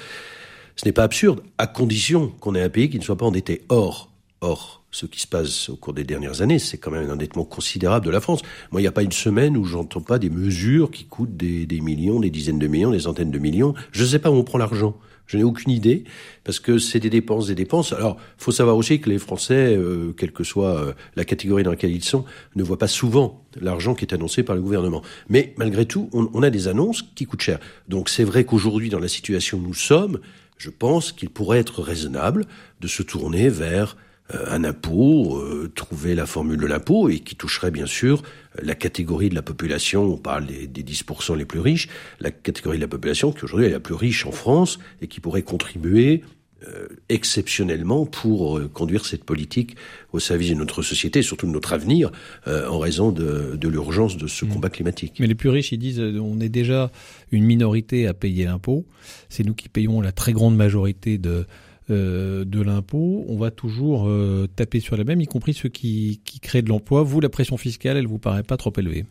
Speaker 3: ce n'est pas absurde, à condition qu'on ait un pays qui ne soit pas endetté. Or, or, ce qui se passe au cours des dernières années, c'est quand même un endettement considérable de la France. Moi, il n'y a pas une semaine où j'entends pas des mesures qui coûtent des, millions, des dizaines de millions, des centaines de millions. Je ne sais pas où on prend l'argent. Je n'ai aucune idée parce que c'est des dépenses, des dépenses. Alors, faut savoir aussi que les Français, euh, quelle que soit euh, la catégorie dans laquelle ils sont, ne voient pas souvent l'argent qui est annoncé par le gouvernement. Mais malgré tout, on, on a des annonces qui coûtent cher. Donc, c'est vrai qu'aujourd'hui, dans la situation où nous sommes, je pense qu'il pourrait être raisonnable de se tourner vers un impôt, euh, trouver la formule de l'impôt, et qui toucherait bien sûr la catégorie de la population, on parle des, des 10% les plus riches, la catégorie de la population qui aujourd'hui est la plus riche en France et qui pourrait contribuer euh, exceptionnellement pour conduire cette politique au service de notre société et surtout de notre avenir en raison de, de l'urgence de ce mmh. combat climatique.
Speaker 1: Mais les plus riches, ils disent on est déjà une minorité à payer l'impôt. C'est nous qui payons la très grande majorité de, euh, de l'impôt, on va toujours euh, taper sur la même, y compris ceux qui, qui créent de l'emploi. Vous, la pression fiscale, elle vous paraît pas trop élevée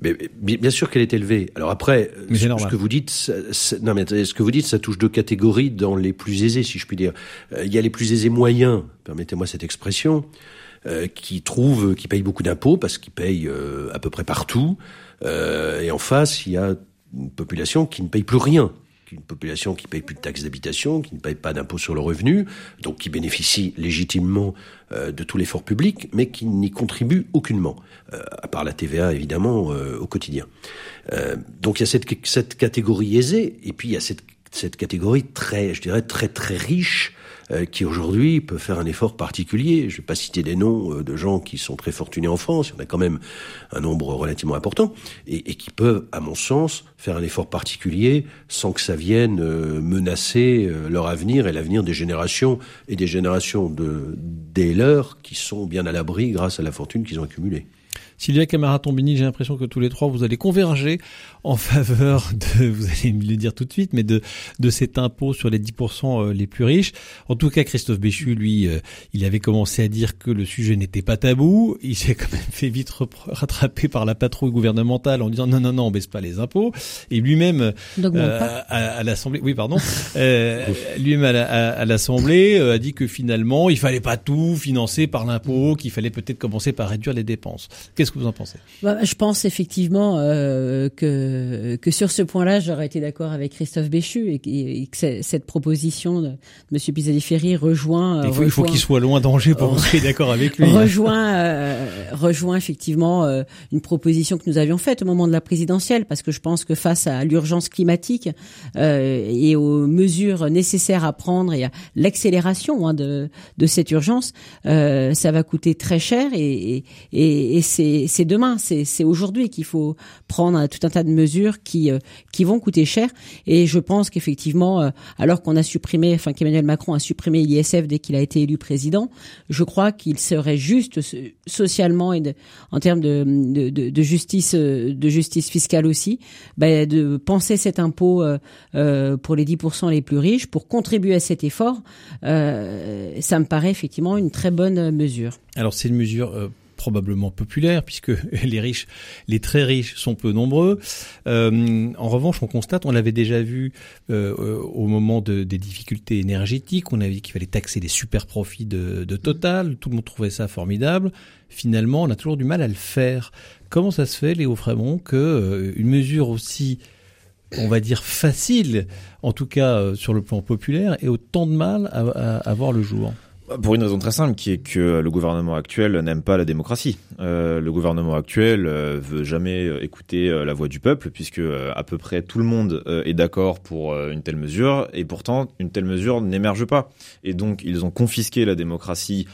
Speaker 3: mais, bien sûr qu'elle est élevée. Alors après,
Speaker 1: ce,
Speaker 3: que vous dites, non mais ce que vous dites, ça touche deux catégories dans les plus aisés, si je puis dire. Euh, il y a les plus aisés moyens, permettez-moi cette expression, qui trouvent, qui payent beaucoup d'impôts parce qu'ils payent à peu près partout. et en face, il y a une population qui ne paye plus rien une population qui paye plus de taxes d'habitation, qui ne paye pas d'impôt sur le revenu, donc qui bénéficie légitimement euh, de tout l'effort public, mais qui n'y contribue aucunement, euh, à part la TVA évidemment euh, au quotidien. donc il y a cette, cette catégorie aisée, et puis il y a cette, cette catégorie très, je dirais, très très riche euh, qui aujourd'hui peut faire un effort particulier. Je ne vais pas citer des noms euh, de gens qui sont très fortunés en France, il y en a quand même un nombre relativement important, et, qui peuvent, à mon sens, faire un effort particulier sans que ça vienne euh, menacer leur avenir et l'avenir des générations et des générations de, des leurs qui sont bien à l'abri grâce à la fortune qu'ils ont accumulée.
Speaker 1: Sylvia Camara-Tombini, j'ai l'impression que tous les trois, vous allez converger en faveur de, vous allez me le dire tout de suite, mais de, de cet impôt sur les 10% euh, les plus riches. En tout cas, Christophe Béchu, lui, euh, il avait commencé à dire que le sujet n'était pas tabou. Il s'est quand même fait vite rattraper par la patrouille gouvernementale en disant non, non, non, on baisse pas les impôts. Et lui-même, euh, à, l'Assemblée, oui, pardon, lui-même à, l'Assemblée a dit que finalement, il fallait pas tout financer par l'impôt, qu'il fallait peut-être commencer par réduire les dépenses. Qu'est-ce que vous en pensez?
Speaker 4: Bah, Je pense effectivement euh, que que sur ce point-là, j'aurais été d'accord avec Christophe Béchu et, que cette proposition de, Monsieur Pisani-Ferry rejoint.
Speaker 1: Il faut, il faut qu'il soit loin d'Angers pour être d'accord avec lui.
Speaker 4: Rejoint euh, rejoint effectivement euh, une proposition que nous avions faite au moment de la présidentielle, parce que je pense que face à l'urgence climatique euh, et aux mesures nécessaires à prendre et à l'accélération hein, de de cette urgence, euh, ça va coûter très cher et, et, et c'est c'est demain, c'est aujourd'hui qu'il faut prendre tout un tas de mesures qui euh, qui vont coûter cher. Et je pense qu'effectivement, euh, alors qu'on a supprimé, enfin qu'Emmanuel Macron a supprimé l'ISF dès qu'il a été élu président, je crois qu'il serait juste socialement et en termes de, de, justice euh, de justice fiscale aussi, bah, de penser cet impôt euh, pour les 10% les plus riches pour contribuer à cet effort. Euh, ça me paraît effectivement une très bonne mesure.
Speaker 1: Alors c'est une mesure probablement populaire puisque les riches, les très riches sont peu nombreux. Euh, en revanche, on constate, on l'avait déjà vu euh, au moment de, des difficultés énergétiques, on avait dit qu'il fallait taxer les super profits de, de Total, tout le monde trouvait ça formidable. Finalement, on a toujours du mal à le faire. Comment ça se fait, Léo Frémont, que euh, une mesure aussi on va dire facile, en tout cas sur le plan populaire, ait autant de mal à, à, à voir le jour?
Speaker 5: Pour une raison très simple, qui est que le gouvernement actuel n'aime pas la démocratie. Euh, le gouvernement actuel euh, veut jamais euh, écouter la voix du peuple, puisque à peu près tout le monde est d'accord pour une telle mesure, et pourtant une telle mesure n'émerge pas. Et donc ils ont confisqué la démocratie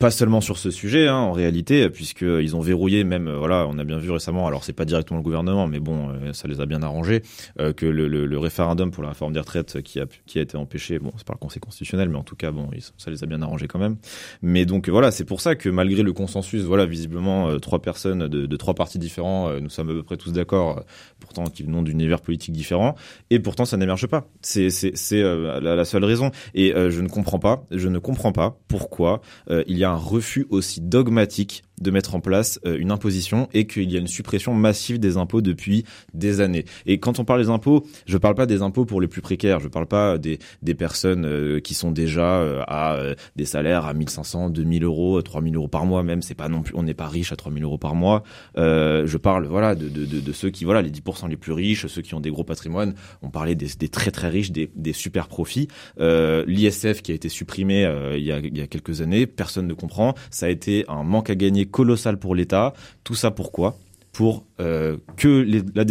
Speaker 5: pas seulement sur ce sujet, hein, en réalité, puisqu'ils ont verrouillé même, euh, voilà, on a bien vu récemment, alors c'est pas directement le gouvernement, mais bon, euh, ça les a bien arrangés, euh, que le, référendum pour la réforme des retraites qui a, qui a été empêché, bon, c'est par le Conseil constitutionnel, mais en tout cas, bon, ça les a bien arrangés quand même. Mais donc voilà, c'est pour ça que malgré le consensus, voilà, visiblement, trois personnes de, trois partis différents, nous sommes à peu près tous d'accord, pourtant qui venons d'univers politiques différents, et pourtant ça n'émerge pas. C'est la, la, seule raison. Et je ne comprends pas, je ne comprends pas pourquoi il y a un refus aussi dogmatique de mettre en place euh, une imposition et qu'il y a une suppression massive des impôts depuis des années. Et quand on parle des impôts, je parle pas des impôts pour les plus précaires, je parle pas des, des personnes euh, qui sont déjà euh, à des salaires à 1500, 2000 euros, 3000 euros par mois même, c'est pas non plus, on n'est pas riche à 3000 euros par mois. je parle voilà de, de, de, de, ceux qui voilà les 10% les plus riches, ceux qui ont des gros patrimoines. On parlait des, des très très riches, des, des super profits. L'ISF qui a été supprimé il, y a, il y a quelques années, personne ne comprend. Ça a été un manque à gagner colossal pour l'État. Tout ça pourquoi? Pour euh, que la,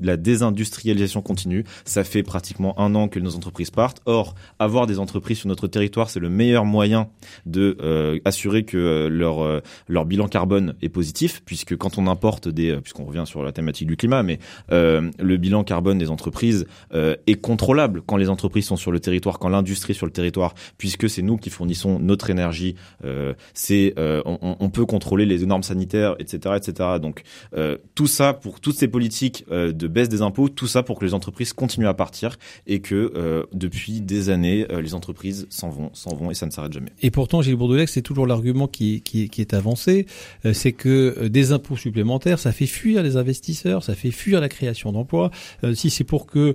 Speaker 5: la, désindustrialisation continue. Ça fait pratiquement un an que nos entreprises partent. Or, avoir des entreprises sur notre territoire, c'est le meilleur moyen de euh, assurer que euh, leur euh, leur bilan carbone est positif, puisque quand on importe des, puisqu'on revient sur la thématique du climat, mais le bilan carbone des entreprises est contrôlable quand les entreprises sont sur le territoire, quand l'industrie est sur le territoire, puisque c'est nous qui fournissons notre énergie. c'est on, on, peut contrôler les normes sanitaires, etc., etc. Donc tout ça pour toutes ces politiques euh, de baisse des impôts, tout ça pour que les entreprises continuent à partir et que euh, depuis des années, euh, les entreprises s'en vont, s'en vont et ça ne s'arrête jamais.
Speaker 1: Et pourtant, Gilles Bourdelex, c'est toujours l'argument qui, est avancé, c'est que des impôts supplémentaires, ça fait fuir les investisseurs, ça fait fuir la création d'emplois. si c'est pour que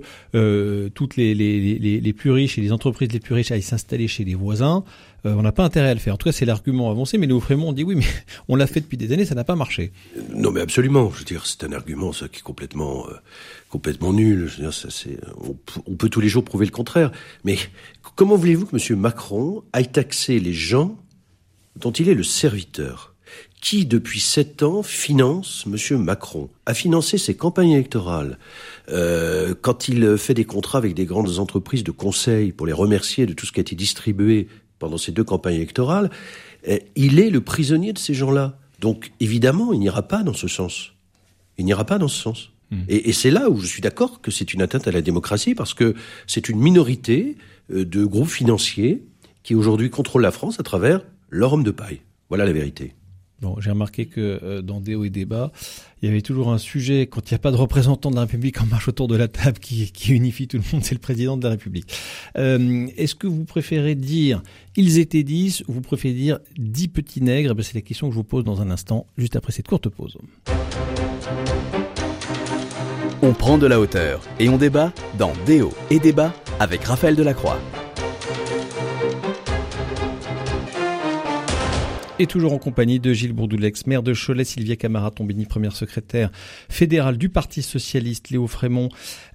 Speaker 1: toutes les, les, les plus riches et les entreprises les plus riches aillent s'installer chez les voisins, on n'a pas intérêt à le faire. En tout cas, c'est l'argument avancé, mais Léo Frémont dit oui, mais on l'a fait depuis des années, ça n'a pas marché.
Speaker 3: Non, mais absolument. Je veux dire, c'est un argument ça qui est complètement euh, complètement nul. Je veux dire, ça, c'est, on, on, peut tous les jours prouver le contraire. Mais comment voulez-vous que M. Macron aille taxer les gens dont il est le serviteur? Qui, depuis sept ans, finance M. Macron, a financé ses campagnes électorales. Euh, quand il fait des contrats avec des grandes entreprises de conseil pour les remercier de tout ce qui a été distribué pendant ces deux campagnes électorales, euh, il est le prisonnier de ces gens-là. Donc évidemment, il n'ira pas dans ce sens. Il n'ira pas dans ce sens. Hmm. Et, et c'est là où je suis d'accord que c'est une atteinte à la démocratie, parce que c'est une minorité euh, de groupes financiers qui aujourd'hui contrôlent la France à travers leur homme de paille. Voilà la vérité.
Speaker 1: Bon, j'ai remarqué que euh, dans Déo et Débat, il y avait toujours un sujet, quand il n'y a pas de représentant de la République en marche autour de la table qui, qui unifie tout le monde, c'est le président de la République. Euh, Est-ce que vous préférez dire ils étaient dix ou vous préférez dire dix petits nègres? Eh ben, C'est la question que je vous pose dans un instant, juste après cette courte pause.
Speaker 2: On prend de la hauteur et on débat dans Déo et Débat avec Raphaël Delacroix.
Speaker 1: Et toujours en compagnie de Gilles Bourdoulex, maire de Cholet, Sylvia Camara-Tombini, première secrétaire fédérale du Parti Socialiste, Léo Frémont,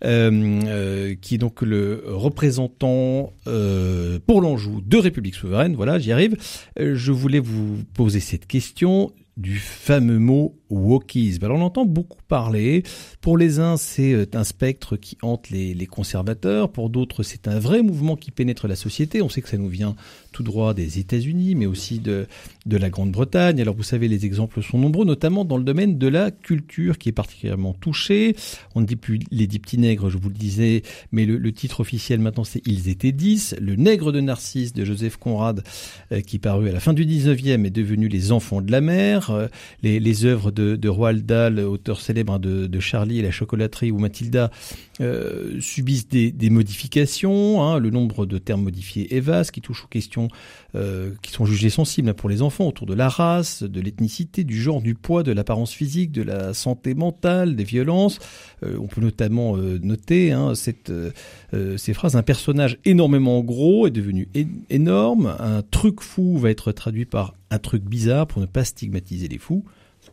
Speaker 1: euh, euh, qui est donc le représentant euh, pour l'Anjou de République Souveraine. Voilà, j'y arrive. Je voulais vous poser cette question du fameux mot wokisme. Alors on entend beaucoup parler. Pour les uns, c'est un spectre qui hante les, les conservateurs. Pour d'autres, c'est un vrai mouvement qui pénètre la société. On sait que ça nous vient tout droit des États-Unis, mais aussi de, de la Grande-Bretagne. Alors vous savez, les exemples sont nombreux, notamment dans le domaine de la culture qui est particulièrement touché. On ne dit plus les dix petits nègres, je vous le disais, mais le, titre officiel maintenant c'est Ils étaient dix. Le nègre de Narcisse de Joseph Conrad, euh, qui parut à la fin du 19e, est devenu Les enfants de la mer. Euh, les, œuvres de, Roald Dahl, auteur célèbre hein, de, Charlie et la chocolaterie, ou Mathilda, euh, subissent des, des modifications. Hein, le nombre de termes modifiés est vaste, qui touche aux questions euh, qui sont jugées sensibles pour les enfants autour de la race, de l'ethnicité, du genre, du poids, de l'apparence physique, de la santé mentale, des violences. Euh, on peut notamment euh, noter hein, cette, ces phrases. Un personnage énormément gros est devenu énorme. Un truc fou va être traduit par un truc bizarre pour ne pas stigmatiser les fous.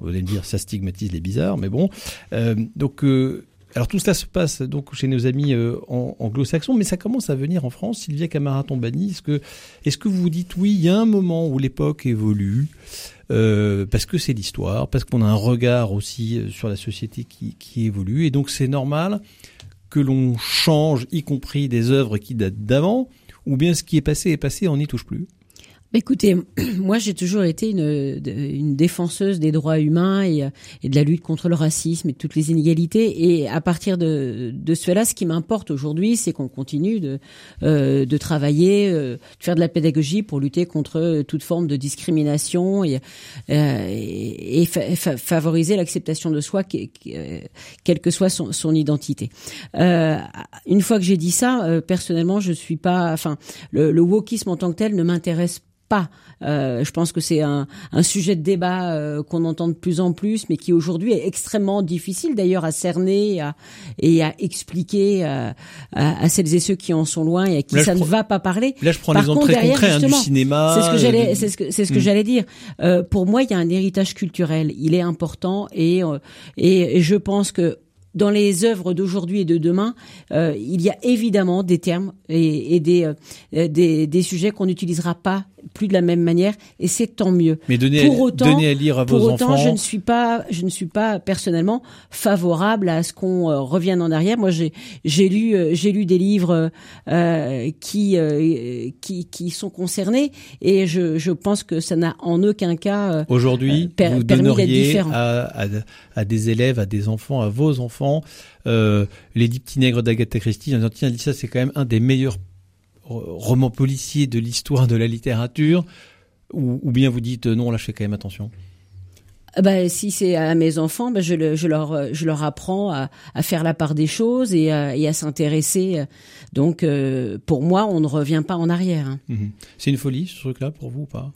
Speaker 1: Vous allez me dire, ça stigmatise les bizarres, mais bon. Donc, Alors tout cela se passe donc chez nos amis euh, anglo-saxons, mais ça commence à venir en France. Sylvia Camara-Tombani, est-ce que, est-ce que vous vous dites oui, il y a un moment où l'époque évolue euh, parce que c'est l'histoire, parce qu'on a un regard aussi euh, sur la société qui, qui évolue, et donc c'est normal que l'on change, y compris des œuvres qui datent d'avant, ou bien ce qui est passé est passé, on n'y touche plus?
Speaker 4: Écoutez, moi j'ai toujours été une, une, défenseuse des droits humains et, et, de la lutte contre le racisme et toutes les inégalités. Et à partir de, de cela, ce qui m'importe aujourd'hui, c'est qu'on continue de, euh, de travailler, euh, de faire de la pédagogie pour lutter contre toute forme de discrimination et, euh, et favoriser l'acceptation de soi, quelle que soit son, identité. Euh, une fois que j'ai dit ça, euh, personnellement, je suis pas, enfin, le, le wokisme en tant que tel ne m'intéresse pas. Euh, je pense que c'est un, un, sujet de débat euh, qu'on entend de plus en plus, mais qui aujourd'hui est extrêmement difficile d'ailleurs à cerner et à, et à expliquer euh, à, à, celles et ceux qui en sont loin et à qui ça ne va pas parler.
Speaker 1: Là, je prends l'exemple très concret hein, du cinéma.
Speaker 4: C'est ce que j'allais, c'est ce que, c'est ce que j'allais dire. pour moi, il y a un héritage culturel. Il est important et, et, et je pense que dans les œuvres d'aujourd'hui et de demain, euh, il y a évidemment des termes et, et des, euh, des, des sujets qu'on n'utilisera pas plus de la même manière et c'est tant mieux.
Speaker 1: Mais donnez, pour autant, à lire à vos
Speaker 4: pour
Speaker 1: autant,
Speaker 4: je ne suis pas, je ne suis pas personnellement favorable à ce qu'on euh, revienne en arrière. Moi, j'ai j'ai lu euh, j'ai lu des livres euh, qui, qui qui sont concernés et je je pense que ça n'a en aucun cas
Speaker 1: aujourd'hui per, vous donneriez à, à, à, des élèves, à des enfants, à vos enfants, les dix petits nègres d'Agatha Christie. En disant tiens, ça c'est quand même un des meilleurs roman policier de l'histoire de la littérature, ou, ou, bien vous dites euh, non, là je fais quand même attention
Speaker 4: bah, si c'est à mes enfants, bah, je, le, je, leur, je leur apprends à, à, faire la part des choses et à, et à s'intéresser. Donc, euh, pour moi, on ne revient pas en arrière. Hein.
Speaker 1: Mhm. C'est une folie, ce truc-là, pour vous ou pas?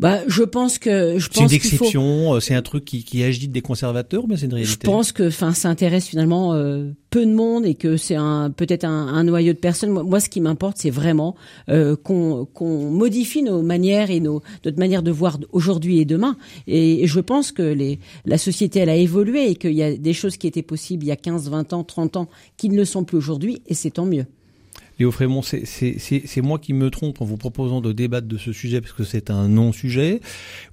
Speaker 4: Bah, je pense que je
Speaker 1: pense c'est une exception, euh, c'est un truc qui, qui agite des conservateurs, mais c'est une réalité?
Speaker 4: Je pense que, enfin, ça intéresse finalement euh, peu de monde et que c'est un peut-être un, un, noyau de personnes. Moi, ce qui m'importe, c'est vraiment euh, qu'on qu'on modifie nos manières et nos notre manière de voir aujourd'hui et demain. Et, je pense que les la société elle a évolué et qu'il y a des choses qui étaient possibles il y a 15, 20 ans, 30 ans qui ne le sont plus aujourd'hui, et c'est tant mieux.
Speaker 1: Léo Frémont, c'est moi qui me trompe en vous proposant de débattre de ce sujet parce que c'est un non-sujet,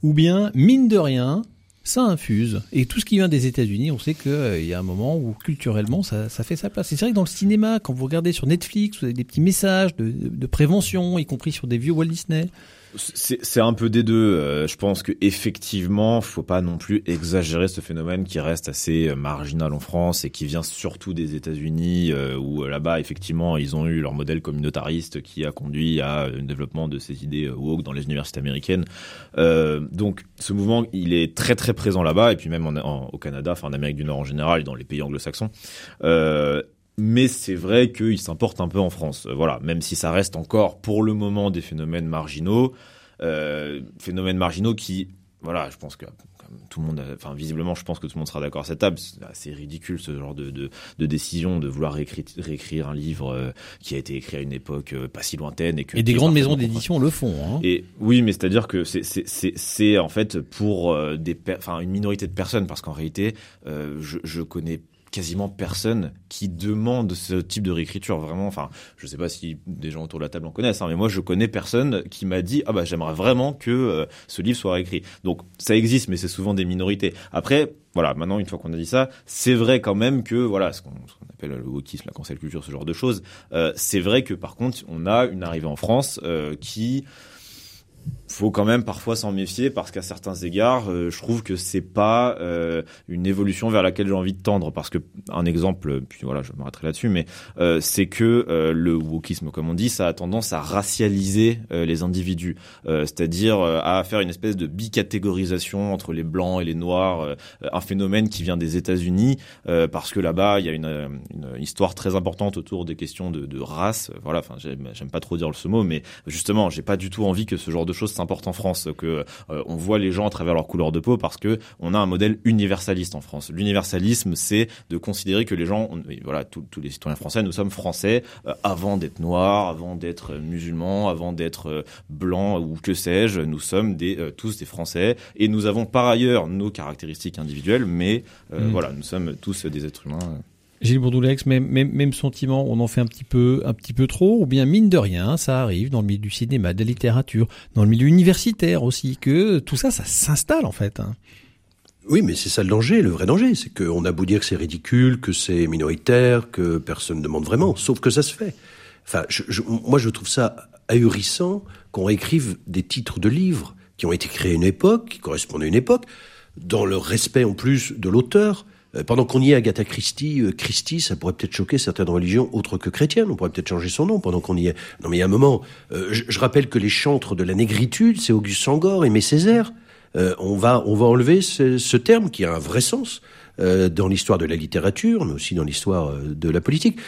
Speaker 1: ou bien, mine de rien, ça infuse. Et tout ce qui vient des États-Unis, on sait qu'il euh, y a un moment où culturellement ça, ça fait sa place. C'est vrai que dans le cinéma, quand vous regardez sur Netflix, vous avez des petits messages de, de prévention, y compris sur des vieux Walt Disney.
Speaker 5: C'est un peu des deux. Euh, je pense que effectivement, faut pas non plus exagérer ce phénomène qui reste assez euh, marginal en France et qui vient surtout des États-Unis, euh, où là-bas, effectivement, ils ont eu leur modèle communautariste qui a conduit à un développement de ces idées woke dans les universités américaines. donc, ce mouvement, il est très très présent là-bas et puis même en, au Canada, enfin en Amérique du Nord en général, et dans les pays anglo-saxons mais c'est vrai qu'il s'importe un peu en France. Euh, voilà, même si ça reste encore pour le moment des phénomènes marginaux, euh, phénomènes marginaux qui, voilà, je pense que tout le monde, enfin visiblement, je pense que tout le monde sera d'accord à cette table. C'est assez ridicule ce genre de, de, de décision de vouloir réécrire, réécrire un livre euh, qui a été écrit à une époque euh, pas si lointaine et que
Speaker 1: et des grandes maisons d'édition le font. Hein.
Speaker 5: Et oui, mais c'est-à-dire que c'est c'est en fait pour des, enfin une minorité de personnes parce qu'en réalité, je, je connais quasiment personne qui demande ce type de réécriture. Vraiment, enfin, je sais pas si des gens autour de la table en connaissent, hein, mais moi, je connais personne qui m'a dit ah bah j'aimerais vraiment que euh, ce livre soit réécrit. Donc ça existe, mais c'est souvent des minorités. Après, voilà, maintenant une fois qu'on a dit ça, c'est vrai quand même que voilà ce qu'on appelle le wokisme, la cancel culture, ce genre de choses. Euh, c'est vrai que par contre, on a une arrivée en France euh, qui faut quand même parfois s'en méfier parce qu'à certains égards, euh, je trouve que c'est pas euh, une évolution vers laquelle j'ai envie de tendre. Parce que un exemple, puis voilà, je m'arrêterai là-dessus, mais euh, c'est que le wokisme, comme on dit, ça a tendance à racialiser les individus, c'est-à-dire à faire une espèce de bicatégorisation entre les blancs et les noirs, un phénomène qui vient des États-Unis parce que là-bas il y a une, histoire très importante autour des questions de, de race. Voilà, enfin j'aime pas trop dire ce mot, mais justement, j'ai pas du tout envie que ce genre de choses s'importe en France, que euh, on voit les gens à travers leur couleur de peau parce que on a un modèle universaliste en France. L'universalisme, c'est de considérer que les gens, voilà, tous les citoyens français, nous sommes français euh, avant d'être noirs, avant d'être musulmans, avant d'être euh, blancs ou que sais-je. Nous sommes des, tous des Français et nous avons par ailleurs nos caractéristiques individuelles, mais mmh. voilà, nous sommes tous des êtres humains.
Speaker 1: Gilles Bourdoulex, même, même, même sentiment, on en fait un petit peu, un petit peu trop, ou bien mine de rien, ça arrive dans le milieu du cinéma, de la littérature, dans le milieu universitaire aussi, que tout ça, ça s'installe en fait. Hein.
Speaker 3: Oui, mais c'est ça le danger, le vrai danger, c'est qu'on a beau dire que c'est ridicule, que c'est minoritaire, que personne ne demande vraiment, sauf que ça se fait. Enfin, moi je trouve ça ahurissant qu'on écrive des titres de livres qui ont été créés à une époque, qui correspondent à une époque, dans le respect en plus de l'auteur, pendant qu'on y est, Agatha Christie, euh, Christie, ça pourrait peut-être choquer certaines religions autres que chrétiennes. On pourrait peut-être changer son nom pendant qu'on y est. Non, mais il y a un moment. Euh, je, rappelle que les chantres de la négritude, c'est Auguste Sangor, Aimé Césaire. on va, on va enlever ce, terme qui a un vrai sens dans l'histoire de la littérature, mais aussi dans l'histoire de la politique.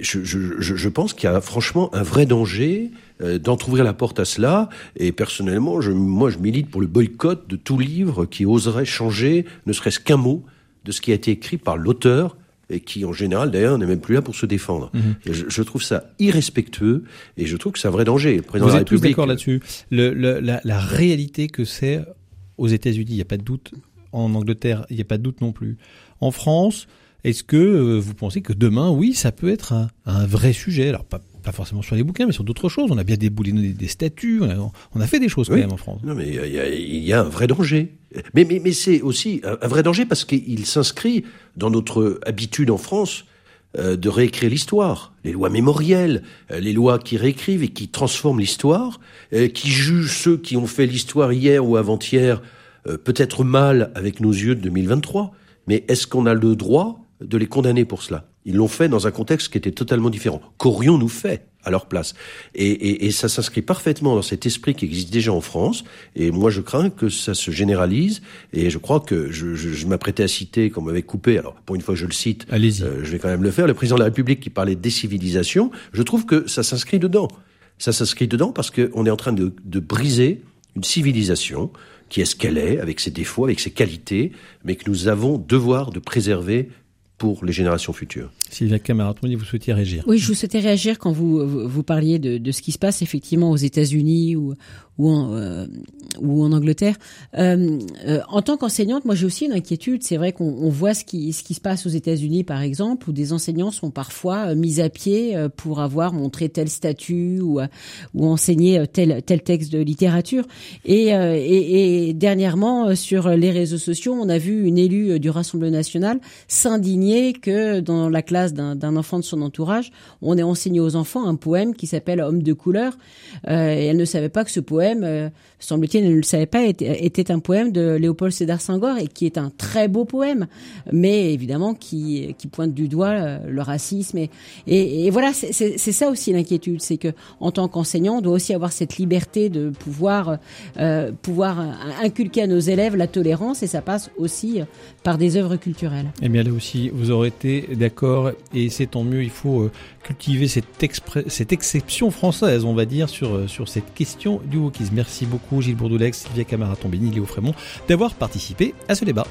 Speaker 3: Je, je, je, pense qu'il y a franchement un vrai danger d'entrouvrir la porte à cela. Et personnellement, je, moi, je milite pour le boycott de tout livre qui oserait changer, ne serait-ce qu'un mot, de ce qui a été écrit par l'auteur et qui en général d'ailleurs n'est même plus là pour se défendre. Mhm. je, trouve ça irrespectueux et je trouve que c'est un vrai danger. Le
Speaker 1: président Vous de la êtes tous d'accord là-dessus. la, réalité que c'est aux États-Unis, il n'y a pas de doute. En Angleterre, il n'y a pas de doute non plus. En France, est-ce que euh, vous pensez que demain, oui, ça peut être un, un vrai sujet? Alors pas pas forcément sur les bouquins, mais sur d'autres choses. On a bien débouliné des statues, on a, fait des choses quand même en France.
Speaker 3: Non, mais il y, a, un vrai danger. Mais, mais, mais c'est aussi un, vrai danger parce qu'il s'inscrit dans notre habitude en France euh, de réécrire l'histoire. Les lois mémorielles, euh, les lois qui réécrivent et qui transforment l'histoire, euh, qui jugent ceux qui ont fait l'histoire hier ou avant-hier peut-être mal avec nos yeux de 2023. Mais est-ce qu'on a le droit de les condamner pour cela? Ils l'ont fait dans un contexte qui était totalement différent. Qu'aurions-nous fait à leur place? Et, et, et, ça s'inscrit parfaitement dans cet esprit qui existe déjà en France. Et moi, je crains que ça se généralise. Et je crois que je, je, je m'apprêtais à citer, qu'on m'avait coupé. Alors, pour une fois, je le cite.
Speaker 1: Allez-y. Euh,
Speaker 3: je vais quand même le faire. Le président de la République qui parlait de décivilisation. Je trouve que ça s'inscrit dedans. Ça s'inscrit dedans parce qu'on est en train de, de briser une civilisation qui est ce qu'elle est, avec ses défauts, avec ses qualités, mais que nous avons devoir de préserver pour les générations futures.
Speaker 1: Sylvia Camaraton, vous souhaitiez réagir
Speaker 4: Oui, je vous souhaitais réagir quand vous, vous, parliez de, de, ce qui se passe effectivement aux États-Unis ou, ou, en, euh, ou en Angleterre. Euh, euh, en tant qu'enseignante, moi j'ai aussi une inquiétude. C'est vrai qu'on voit ce qui, ce qui se passe aux États-Unis, par exemple, où des enseignants sont parfois euh, mis à pied euh, pour avoir montré tel statut ou, ou enseigné tel, tel texte de littérature. Et, et, et dernièrement, sur les réseaux sociaux, on a vu une élue du Rassemblement national s'indigner que dans la classe d'un enfant de son entourage, on ait enseigné aux enfants un poème qui s'appelle Homme de couleur. Euh, et elle ne savait pas que ce poème, euh, semble-t-il, elle ne le savait pas, était, un poème de Léopold Sédar Senghor et qui est un très beau poème, mais évidemment qui, pointe du doigt euh, le racisme. Et, voilà, c'est ça aussi l'inquiétude, c'est que en tant qu'enseignant, on doit aussi avoir cette liberté de pouvoir, euh, pouvoir inculquer à nos élèves la tolérance et ça passe aussi par des œuvres culturelles.
Speaker 1: Et bien là aussi, vous aurez été d'accord et c'est tant mieux. Il faut euh, cultiver cette, exception française, on va dire, sur, euh, sur cette question du wokisme. Merci beaucoup Gilles Bourdoulex, Sylvia Camara-Tombini, Léo Frémont d'avoir participé à ce débat.